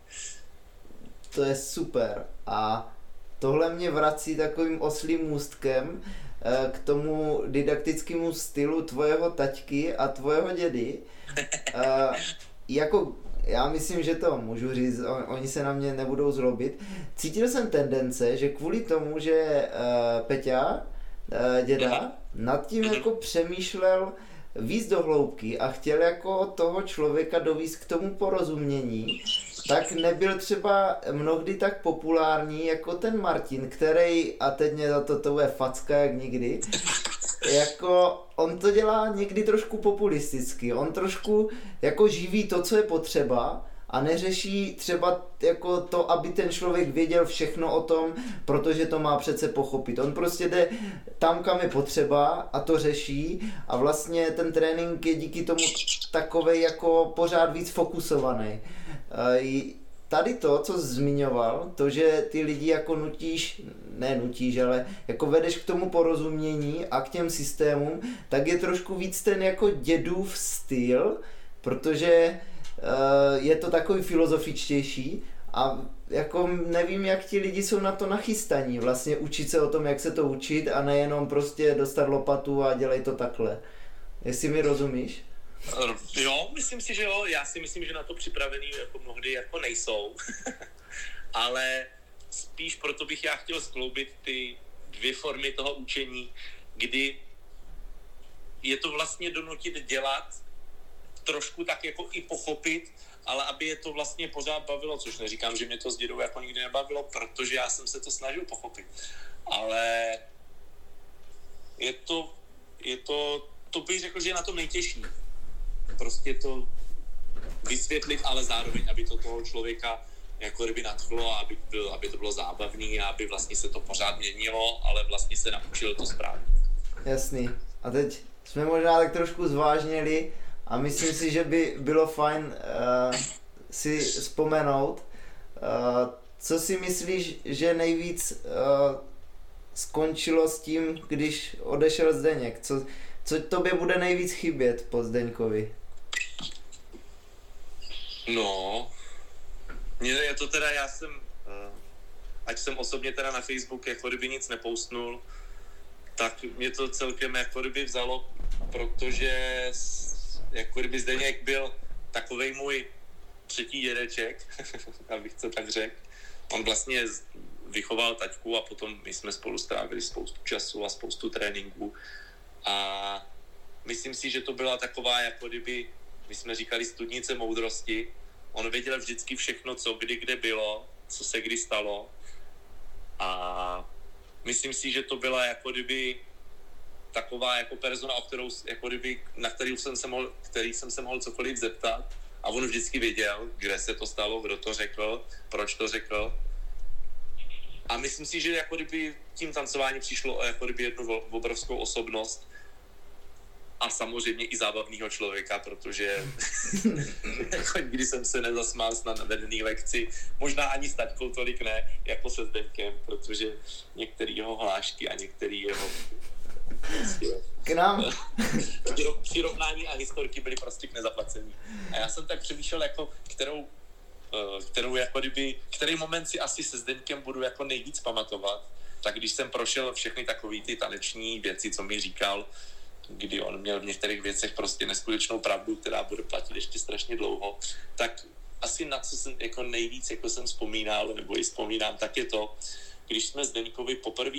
To je super. A tohle mě vrací takovým oslým můstkem eh, k tomu didaktickému stylu tvojeho taťky a tvojeho dědy. Uh, jako já myslím, že to můžu říct, on, oni se na mě nebudou zlobit. Cítil jsem tendence, že kvůli tomu, že uh, Peťa, uh, děda, nad tím jako přemýšlel víc do hloubky a chtěl jako toho člověka dovíst k tomu porozumění, tak nebyl třeba mnohdy tak populární jako ten Martin, který, a teď mě za to to bude facka jak nikdy, jako on to dělá někdy trošku populisticky. On trošku jako živí to, co je potřeba a neřeší třeba jako to, aby ten člověk věděl všechno o tom, protože to má přece pochopit. On prostě jde tam, kam je potřeba a to řeší a vlastně ten trénink je díky tomu takový jako pořád víc fokusovaný tady to, co zmiňoval, to, že ty lidi jako nutíš, ne nutíš, ale jako vedeš k tomu porozumění a k těm systémům, tak je trošku víc ten jako dědův styl, protože uh, je to takový filozofičtější a jako nevím, jak ti lidi jsou na to nachystaní, vlastně učit se o tom, jak se to učit a nejenom prostě dostat lopatu a dělej to takhle. Jestli mi rozumíš? Eh, jo, myslím si, že jo. Já si myslím, že na to připravený jako mnohdy jako nejsou. Ale spíš proto bych já chtěl skloubit ty dvě formy toho učení, kdy je to vlastně donutit dělat, trošku tak jako i pochopit, ale aby je to vlastně pořád bavilo, což neříkám, že mě to s dědou jako nikdy nebavilo, protože já jsem se to snažil pochopit. Ale je to, je to, to bych řekl, že je na tom nejtěžší. Prostě to vysvětlit, ale zároveň, aby to toho člověka jako kdyby nadchlo, aby, byl, aby to bylo zábavný a aby vlastně se to pořád měnilo, ale vlastně se naučil to správně. Jasný. A teď jsme možná tak trošku zvážnili a myslím si, že by bylo fajn uh, si vzpomenout, uh, co si myslíš, že nejvíc uh, skončilo s tím, když odešel Zdeněk? Co, co tobě bude nejvíc chybět po Zdeňkovi? No, je to teda, já jsem, uh, ať jsem osobně teda na Facebook jako kdyby nic nepoustnul, tak mě to celkem jako kdyby vzalo, protože jako kdyby Zdeněk byl takovej můj třetí dědeček, abych to tak řekl. On vlastně vychoval taťku a potom my jsme spolu strávili spoustu času a spoustu tréninků. A myslím si, že to byla taková, jako kdyby, my jsme říkali studnice moudrosti. On věděl vždycky všechno, co kdy kde bylo, co se kdy stalo. A myslím si, že to byla jako kdyby taková jako persona, o kterou, jako kdyby, na který jsem, se mohl, který jsem se mohl cokoliv zeptat a on vždycky věděl, kde se to stalo, kdo to řekl, proč to řekl. A myslím si, že jako kdyby tím tancováním přišlo jako kdyby jednu obrovskou osobnost a samozřejmě i zábavného člověka, protože jako nikdy jsem se nezasmál na navedený lekci, možná ani s taťkou tolik ne, jako se Zdeňkem, protože některé jeho hlášky a některé jeho k nám. Přirovnání a historky byly prostě k nezaplacení. A já jsem tak přemýšlel, jako, kterou, eh, kterou jako kdyby, který moment si asi se Zdeňkem budu jako nejvíc pamatovat, tak když jsem prošel všechny takové ty taneční věci, co mi říkal, kdy on měl v některých věcech prostě neskutečnou pravdu, která bude platit ještě strašně dlouho, tak asi na co jsem jako nejvíc jako jsem vzpomínal, nebo i vzpomínám, tak je to, když jsme Zdeňkovi poprvé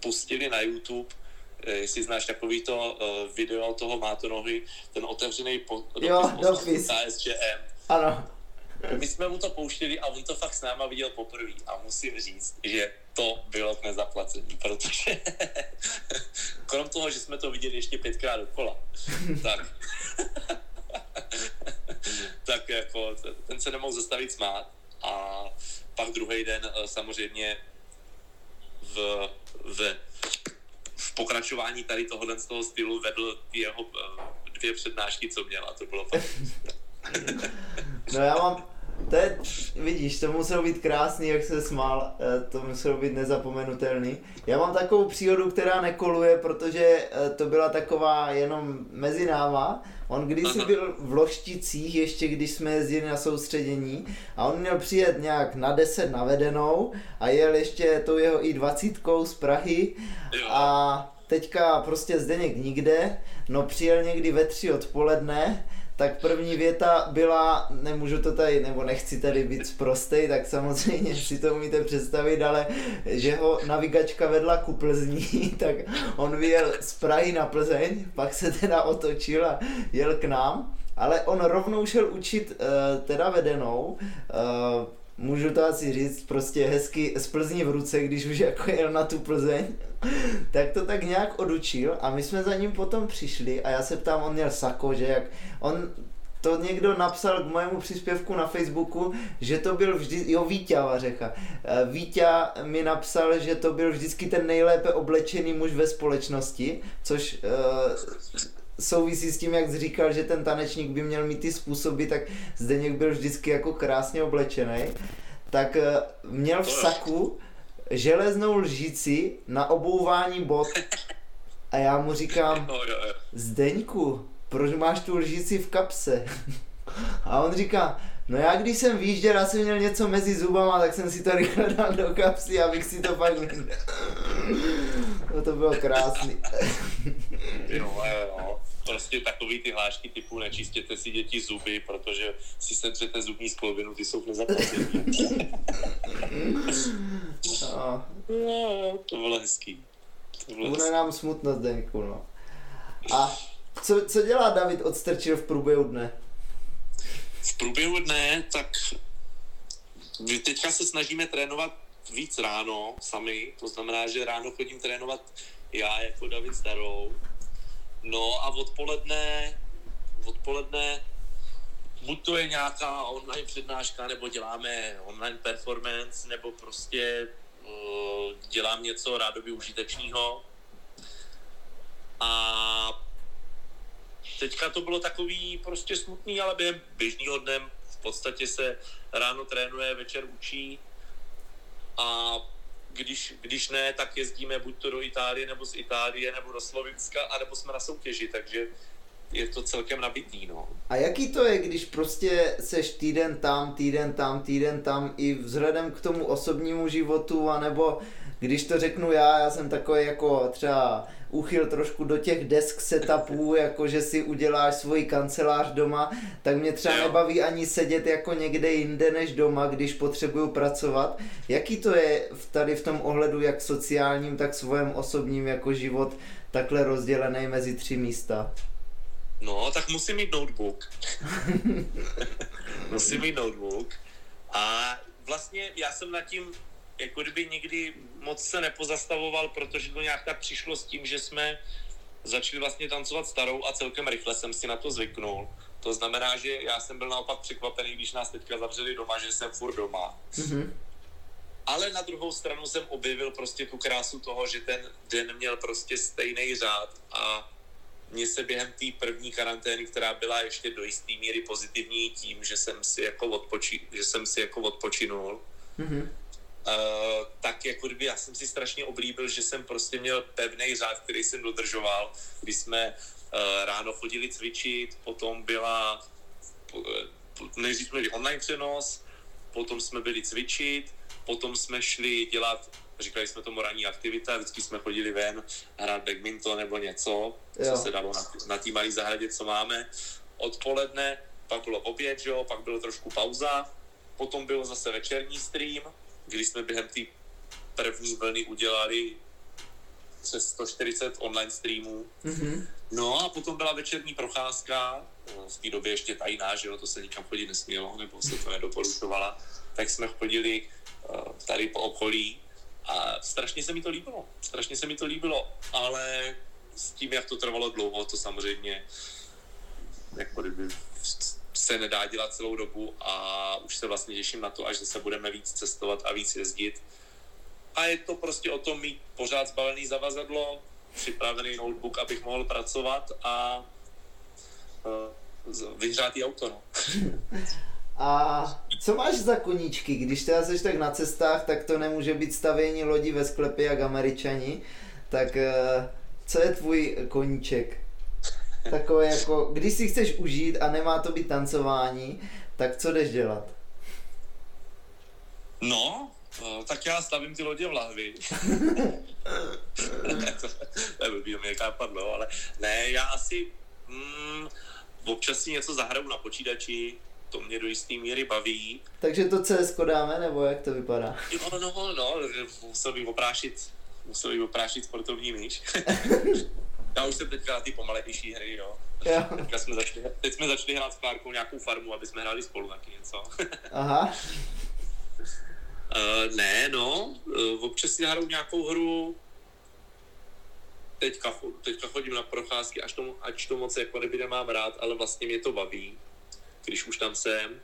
pustili na YouTube Eh, jestli znáš takový to uh, video toho máto nohy, ten otevřený po, jo, dopis KSČM. Ano. My jsme mu to pouštili a on to fakt s náma viděl poprvé a musím říct, že to bylo k nezaplacení, protože krom toho, že jsme to viděli ještě pětkrát dokola, tak tak jako ten se nemohl zastavit smát a pak druhý den eh, samozřejmě v, v v pokračování tady tohohle z toho stylu vedl jeho eh, dvě přednášky, co měl a to bylo fakt. No já mám, to je, vidíš, to muselo být krásný, jak se smál, eh, to muselo být nezapomenutelný. Já mám takovou příhodu, která nekoluje, protože eh, to byla taková jenom mezi náma. On kdysi byl v Lošticích, ještě když jsme jezdili na soustředění a on měl přijet nějak na 10 navedenou a jel ještě tou jeho i 20 z Prahy a teďka prostě Zdeněk nikde, no přijel někdy ve tři odpoledne tak první věta byla, nemůžu to tady, nebo nechci tady být prostej, tak samozřejmě si to umíte představit, ale že ho navigačka vedla ku Plzni, tak on vyjel z Prahy na Plzeň, pak se teda otočil a jel k nám, ale on rovnou šel učit uh, teda vedenou, uh, můžu to asi říct, prostě hezky z Plzní v ruce, když už jako jel na tu Plzeň, tak to tak nějak odučil a my jsme za ním potom přišli a já se ptám, on měl sako, že jak, on to někdo napsal k mojemu příspěvku na Facebooku, že to byl vždy, jo Vítěva řeka. Eh, Vítě mi napsal, že to byl vždycky ten nejlépe oblečený muž ve společnosti, což uh, souvisí s tím, jak jsi říkal, že ten tanečník by měl mít ty způsoby, tak Zdeněk byl vždycky jako krásně oblečený. Tak uh, měl v saku železnou lžici na obouvání bot. A já mu říkám, Zdeňku, proč máš tu lžici v kapse? A on říká, no já když jsem výjížděl a jsem měl něco mezi zubama, tak jsem si to rychle dal do kapsy, abych si to pak... no to bylo krásný. jo, jo, prostě takový ty hlášky typu nečistěte si děti zuby, protože si sedřete zubní sklovinu, ty jsou nezaplacený. no. no, to bylo hezký. To bylo Bude hezký. nám smutno, Zdeňku, no. A co, co dělá David Odstrčil v průběhu dne? V průběhu dne, tak my teďka se snažíme trénovat víc ráno sami, to znamená, že ráno chodím trénovat já jako David Starou. No a odpoledne, odpoledne buď to je nějaká online přednáška, nebo děláme online performance, nebo prostě uh, dělám něco rádoby užitečného. A teďka to bylo takový prostě smutný, ale během běžného dne v podstatě se ráno trénuje, večer učí a když, když ne, tak jezdíme buď to do Itálie, nebo z Itálie, nebo do Slovinska, anebo jsme na soutěži, takže je to celkem nabitý, no. A jaký to je, když prostě seš týden tam, týden tam, týden tam i vzhledem k tomu osobnímu životu, anebo když to řeknu já, já jsem takový jako třeba uchyl trošku do těch desk setupů, jako že si uděláš svoji kancelář doma, tak mě třeba nebaví ani sedět jako někde jinde než doma, když potřebuju pracovat. Jaký to je tady v tom ohledu, jak sociálním, tak svém osobním jako život takhle rozdělený mezi tři místa? No, tak musím mít notebook. musím mít notebook. A vlastně já jsem nad tím jako kdyby nikdy moc se nepozastavoval, protože to nějak tak přišlo s tím, že jsme začali vlastně tancovat starou a celkem rychle jsem si na to zvyknul. To znamená, že já jsem byl naopak překvapený, když nás teďka zavřeli doma, že jsem furt doma. Mm-hmm. Ale na druhou stranu jsem objevil prostě tu krásu toho, že ten den měl prostě stejný řád a mně se během té první karantény, která byla ještě do jisté míry pozitivní tím, že jsem si jako, odpoči, že jsem si jako odpočinul, mm-hmm. Uh, tak jako kdyby já jsem si strašně oblíbil, že jsem prostě měl pevný řád, který jsem dodržoval, kdy jsme uh, ráno chodili cvičit, potom byla, uh, nejdřív jsme byli online přenos, potom jsme byli cvičit, potom jsme šli dělat, říkali jsme tomu ranní aktivita, vždycky jsme chodili ven hrát badminton nebo něco, jo. co se dalo na, na té malé zahradě, co máme. Odpoledne, pak bylo oběd, jo, pak bylo trošku pauza, potom byl zase večerní stream, kdy jsme během té první vlny udělali přes 140 online streamů. Mm-hmm. No a potom byla večerní procházka, v té době ještě tajná, že jo, to se nikam chodit nesmělo, nebo se to nedoporučovala, tak jsme chodili uh, tady po okolí a strašně se mi to líbilo, strašně se mi to líbilo, ale s tím, jak to trvalo dlouho, to samozřejmě jako kdyby se nedá dělat celou dobu a už se vlastně těším na to, až se budeme víc cestovat a víc jezdit. A je to prostě o tom mít pořád zbalený zavazadlo, připravený notebook, abych mohl pracovat a uh, vyhřátý auto. No. A co máš za koníčky? Když teda jsi tak na cestách, tak to nemůže být stavění lodi ve sklepě jak američani. Tak uh, co je tvůj koníček? Takové jako, když si chceš užít a nemá to být tancování, tak co jdeš dělat? No, eh, tak já stavím ty lodě v lahvi. to by mě padlo, ale ne, já asi mm, občas si něco zahraju na počítači, to mě do jisté míry baví. Takže to CS dáme, nebo jak to vypadá? Jo, no, no, musel bych oprášit, musel bych oprášit sportovní myš. Já už jsem teďka na ty pomalejší hry, jo. jo. Teďka jsme začali, teď jsme začali hrát s Klárkou nějakou farmu, aby jsme hráli spolu taky něco. Aha. Uh, ne, no, uh, občas si hraju nějakou hru, teďka, teďka chodím na procházky, až to, ač to moc jako kdyby nemám rád, ale vlastně mě to baví, když už tam jsem.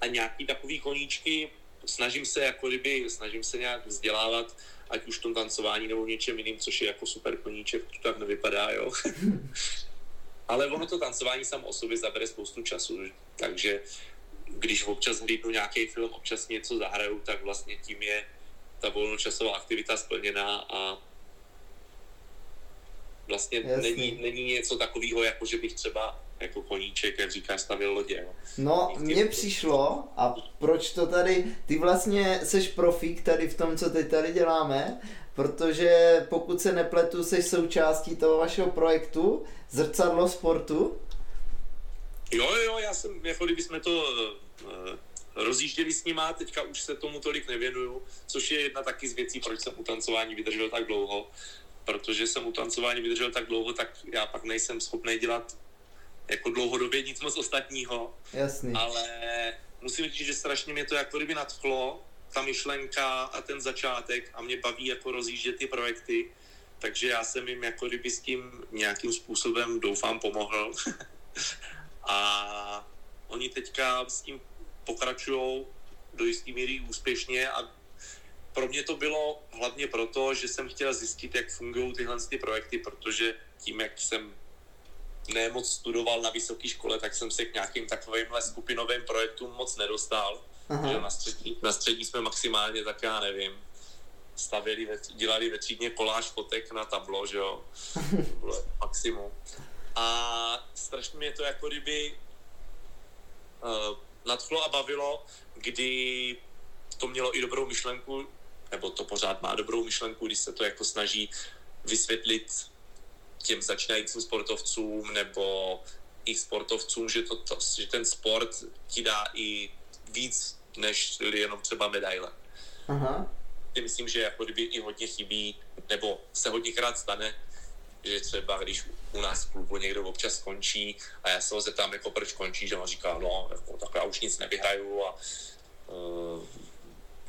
A nějaký takový koníčky, snažím se jako kdyby, snažím se nějak vzdělávat, ať už v tom tancování nebo něčem jiným, což je jako super koníček, to tak nevypadá, jo. Ale ono to tancování samo o sobě zabere spoustu času, takže když občas hlídnu nějaký film, občas něco zahraju, tak vlastně tím je ta volnočasová aktivita splněná a Vlastně není, není něco takového, jako že bych třeba jako koníček, jak říká, stavil lodě. Jo. No, mně přišlo, a proč to tady, ty vlastně seš profík tady v tom, co teď tady děláme, protože pokud se nepletu, seš součástí toho vašeho projektu Zrcadlo sportu. Jo, jo, já jsem, jako kdyby jsme to uh, rozjížděli s nima, teďka už se tomu tolik nevěnuju, což je jedna taky z věcí, proč jsem u tancování vydržel tak dlouho, protože jsem u tancování vydržel tak dlouho, tak já pak nejsem schopný dělat jako dlouhodobě nic moc ostatního. Jasný. Ale musím říct, že strašně mě to jako kdyby nadchlo, ta myšlenka a ten začátek a mě baví jako rozjíždět ty projekty, takže já jsem jim jako kdyby s tím nějakým způsobem doufám pomohl. a oni teďka s tím pokračují do jisté míry úspěšně a pro mě to bylo hlavně proto, že jsem chtěl zjistit, jak fungují tyhle ty projekty, protože tím, jak jsem nemoc studoval na vysoké škole, tak jsem se k nějakým takovýmhle skupinovým projektům moc nedostal. Že na, střední, na střední jsme maximálně, tak já nevím, stavili, ve, dělali ve třídně koláž fotek na tablo, že jo, maximum. A strašně mě to jako kdyby uh, nadchlo a bavilo, kdy to mělo i dobrou myšlenku, nebo to pořád má dobrou myšlenku, když se to jako snaží vysvětlit těm začínajícím sportovcům nebo i sportovcům, že, to, to, že ten sport ti dá i víc, než jenom třeba medaile. Aha. Myslím, že jako kdyby i hodně chybí, nebo se hodněkrát stane, že třeba když u nás v klubu někdo občas skončí a já se ho zeptám, jako proč končí, že on říká, no, jako, tak já už nic nevyhraju a, uh,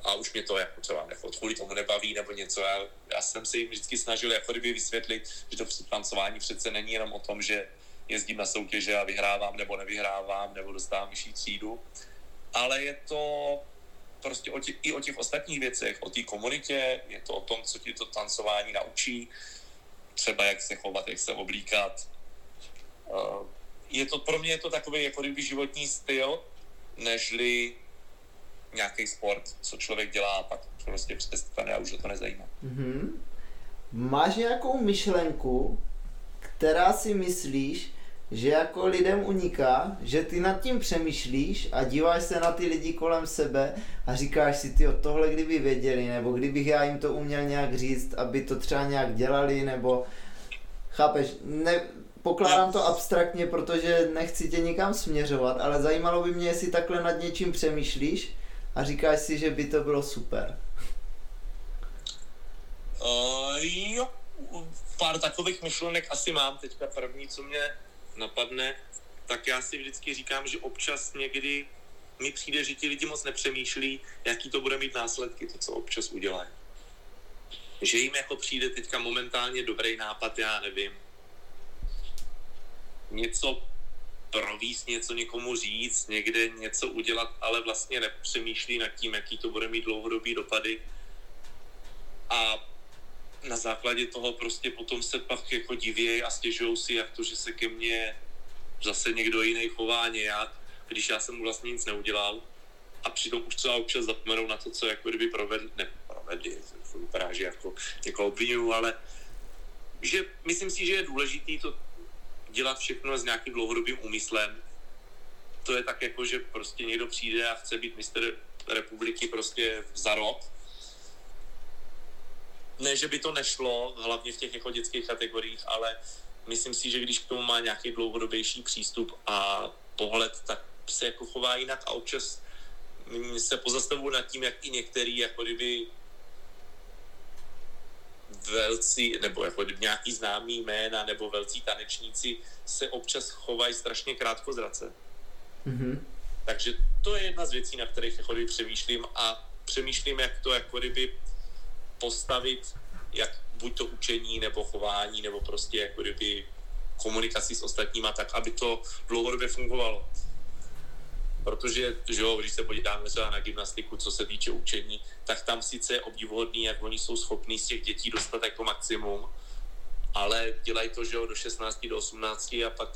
a už mě to jako třeba jako kvůli tomu nebaví nebo něco. Já, já jsem si jim vždycky snažil jako kdyby vysvětlit, že to tancování přece není jenom o tom, že jezdím na soutěže a vyhrávám nebo nevyhrávám nebo dostávám vyšší třídu, ale je to prostě o těch, i o těch ostatních věcech, o té komunitě, je to o tom, co ti to tancování naučí, třeba jak se chovat, jak se oblíkat. Eh, je to, pro mě je to takový jako kdyby životní styl, nežli nějaký sport, co člověk dělá a pak prostě přestane a už to nezajímá. Mm-hmm. Máš nějakou myšlenku, která si myslíš, že jako lidem uniká, že ty nad tím přemýšlíš a díváš se na ty lidi kolem sebe a říkáš si, ty tohle kdyby věděli, nebo kdybych já jim to uměl nějak říct, aby to třeba nějak dělali, nebo chápeš, ne, pokládám to abstraktně, protože nechci tě nikam směřovat, ale zajímalo by mě, jestli takhle nad něčím přemýšlíš a říkáš si, že by to bylo super. Uh, jo, pár takových myšlenek asi mám. Teďka první, co mě napadne, tak já si vždycky říkám, že občas někdy mi přijde, že ti lidi moc nepřemýšlí, jaký to bude mít následky, to, co občas udělají. Že jim jako přijde teďka momentálně dobrý nápad, já nevím, něco províst, něco někomu říct, někde něco udělat, ale vlastně nepřemýšlí nad tím, jaký to bude mít dlouhodobý dopady. A na základě toho prostě potom se pak jako divějí a stěžují si, jak to, že se ke mně zase někdo jiný chová nějak, když já jsem mu vlastně nic neudělal. A přitom už třeba občas zapomenou na to, co jako kdyby provedli, ne provedli, vypadá, že jako někoho obvinuju, ale že myslím si, že je důležitý to dělat všechno s nějakým dlouhodobým úmyslem. To je tak jako, že prostě někdo přijde a chce být mistr republiky prostě za rok, ne, že by to nešlo, hlavně v těch jako dětských kategoriích, ale myslím si, že když k tomu má nějaký dlouhodobější přístup a pohled, tak se jako chová jinak a občas se pozastavuju nad tím, jak i některý jako kdyby velcí, nebo jako nějaký známý jména, nebo velcí tanečníci se občas chovají strašně krátkozrace. Mm-hmm. Takže to je jedna z věcí, na kterých jako přemýšlím a přemýšlím, jak to jako kdyby postavit jak buď to učení, nebo chování, nebo prostě jako kdyby komunikaci s ostatníma, tak aby to dlouhodobě fungovalo. Protože, že jo, když se podíváme třeba na gymnastiku, co se týče učení, tak tam sice je obdivuhodný, jak oni jsou schopní z těch dětí dostat jako maximum, ale dělají to, že jo, do 16, do 18 a pak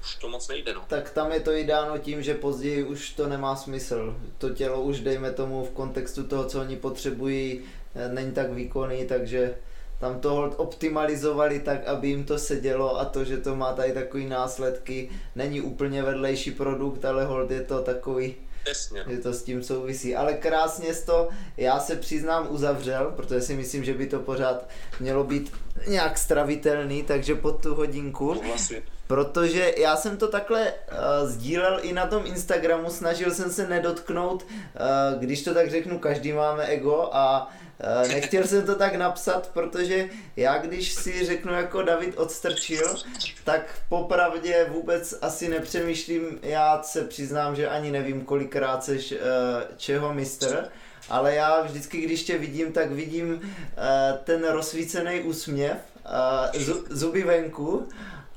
už to moc nejde, no. Tak tam je to i dáno tím, že později už to nemá smysl. To tělo už, dejme tomu, v kontextu toho, co oni potřebují, není tak výkonný, takže tam to optimalizovali tak, aby jim to sedělo a to, že to má tady takový následky, není úplně vedlejší produkt, ale hold je to takový Jasně. Že to s tím souvisí. Ale krásně to, já se přiznám, uzavřel, protože si myslím, že by to pořád mělo být nějak stravitelný, takže pod tu hodinku. Protože já jsem to takhle uh, sdílel i na tom Instagramu, snažil jsem se nedotknout, uh, když to tak řeknu, každý máme ego a uh, nechtěl jsem to tak napsat, protože já když si řeknu jako David odstrčil, tak popravdě vůbec asi nepřemýšlím, já se přiznám, že ani nevím kolikrát seš uh, čeho mistr, ale já vždycky, když tě vidím, tak vidím uh, ten rozsvícený úsměv, zuby venku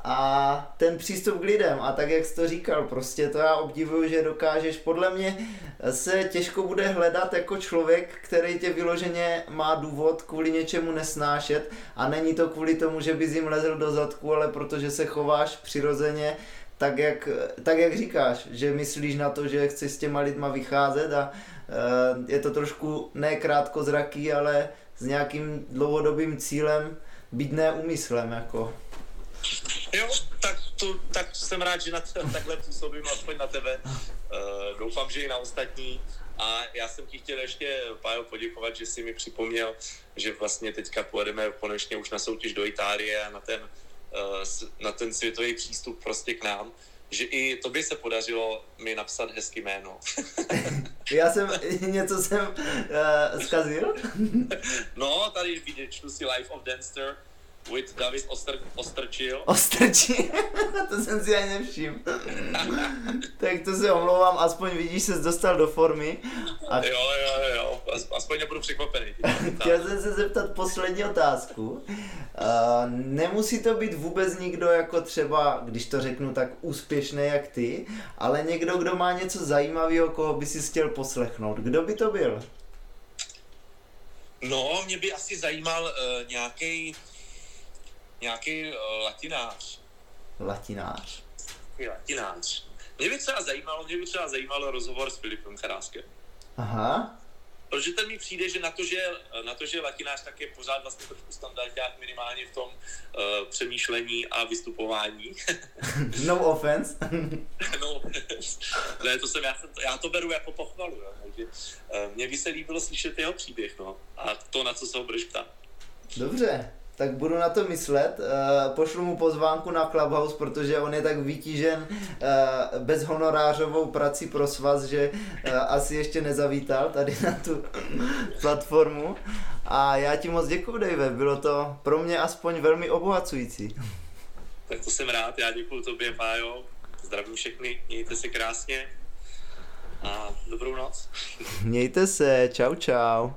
a ten přístup k lidem a tak, jak jsi to říkal, prostě to já obdivuju, že dokážeš, podle mě se těžko bude hledat jako člověk, který tě vyloženě má důvod kvůli něčemu nesnášet. A není to kvůli tomu, že bys jim lezl do zadku, ale protože se chováš přirozeně, tak jak, tak jak říkáš, že myslíš na to, že chceš s těma lidma vycházet. A e, je to trošku ne krátkozraký, ale s nějakým dlouhodobým cílem, být neumyslem jako. Jo, tak, to, tak jsem rád, že na to, takhle působím aspoň na tebe. Uh, doufám, že i na ostatní. A já jsem ti chtěl ještě, Pájo, poděkovat, že jsi mi připomněl, že vlastně teďka pojedeme konečně už na soutěž do Itálie a na ten, uh, na ten světový přístup prostě k nám že i tobě se podařilo mi napsat hezký jméno. Já jsem, něco jsem uh, zkazil? no, tady vidět, čtu si Life of Dancer, with David Ostr, Ostrčil. Ostrčil? to jsem si ani nevšiml. tak to se omlouvám, aspoň vidíš, se dostal do formy. A... Jo, jo, jo, aspoň nebudu překvapený. Chtěl jsem se zeptat poslední otázku. Uh, nemusí to být vůbec nikdo jako třeba, když to řeknu tak úspěšný jak ty, ale někdo, kdo má něco zajímavého, koho by si chtěl poslechnout. Kdo by to byl? No, mě by asi zajímal uh, nějaký nějaký uh, latinář. Latinář. latinář. Mě by třeba zajímalo, mě by třeba zajímalo rozhovor s Filipem Charáskem. Aha. Protože ten mi přijde, že na to, že, na to, že latinář tak je pořád vlastně trošku standardák minimálně v tom uh, přemýšlení a vystupování. no offense. no offense. Ne, to jsem, já, jsem, já to beru jako pochvalu, jo, takže uh, mě by se líbilo slyšet jeho příběh, no. A to, na co se ho budeš ptát. Dobře, tak budu na to myslet. Uh, pošlu mu pozvánku na Clubhouse, protože on je tak vytížen uh, bezhonorářovou prací pro svaz, že uh, asi ještě nezavítal tady na tu platformu. A já ti moc děkuji, Dave, bylo to pro mě aspoň velmi obohacující. Tak to jsem rád, já děkuji tobě, Pájo. Zdravím všechny, mějte se krásně a dobrou noc. Mějte se, čau čau.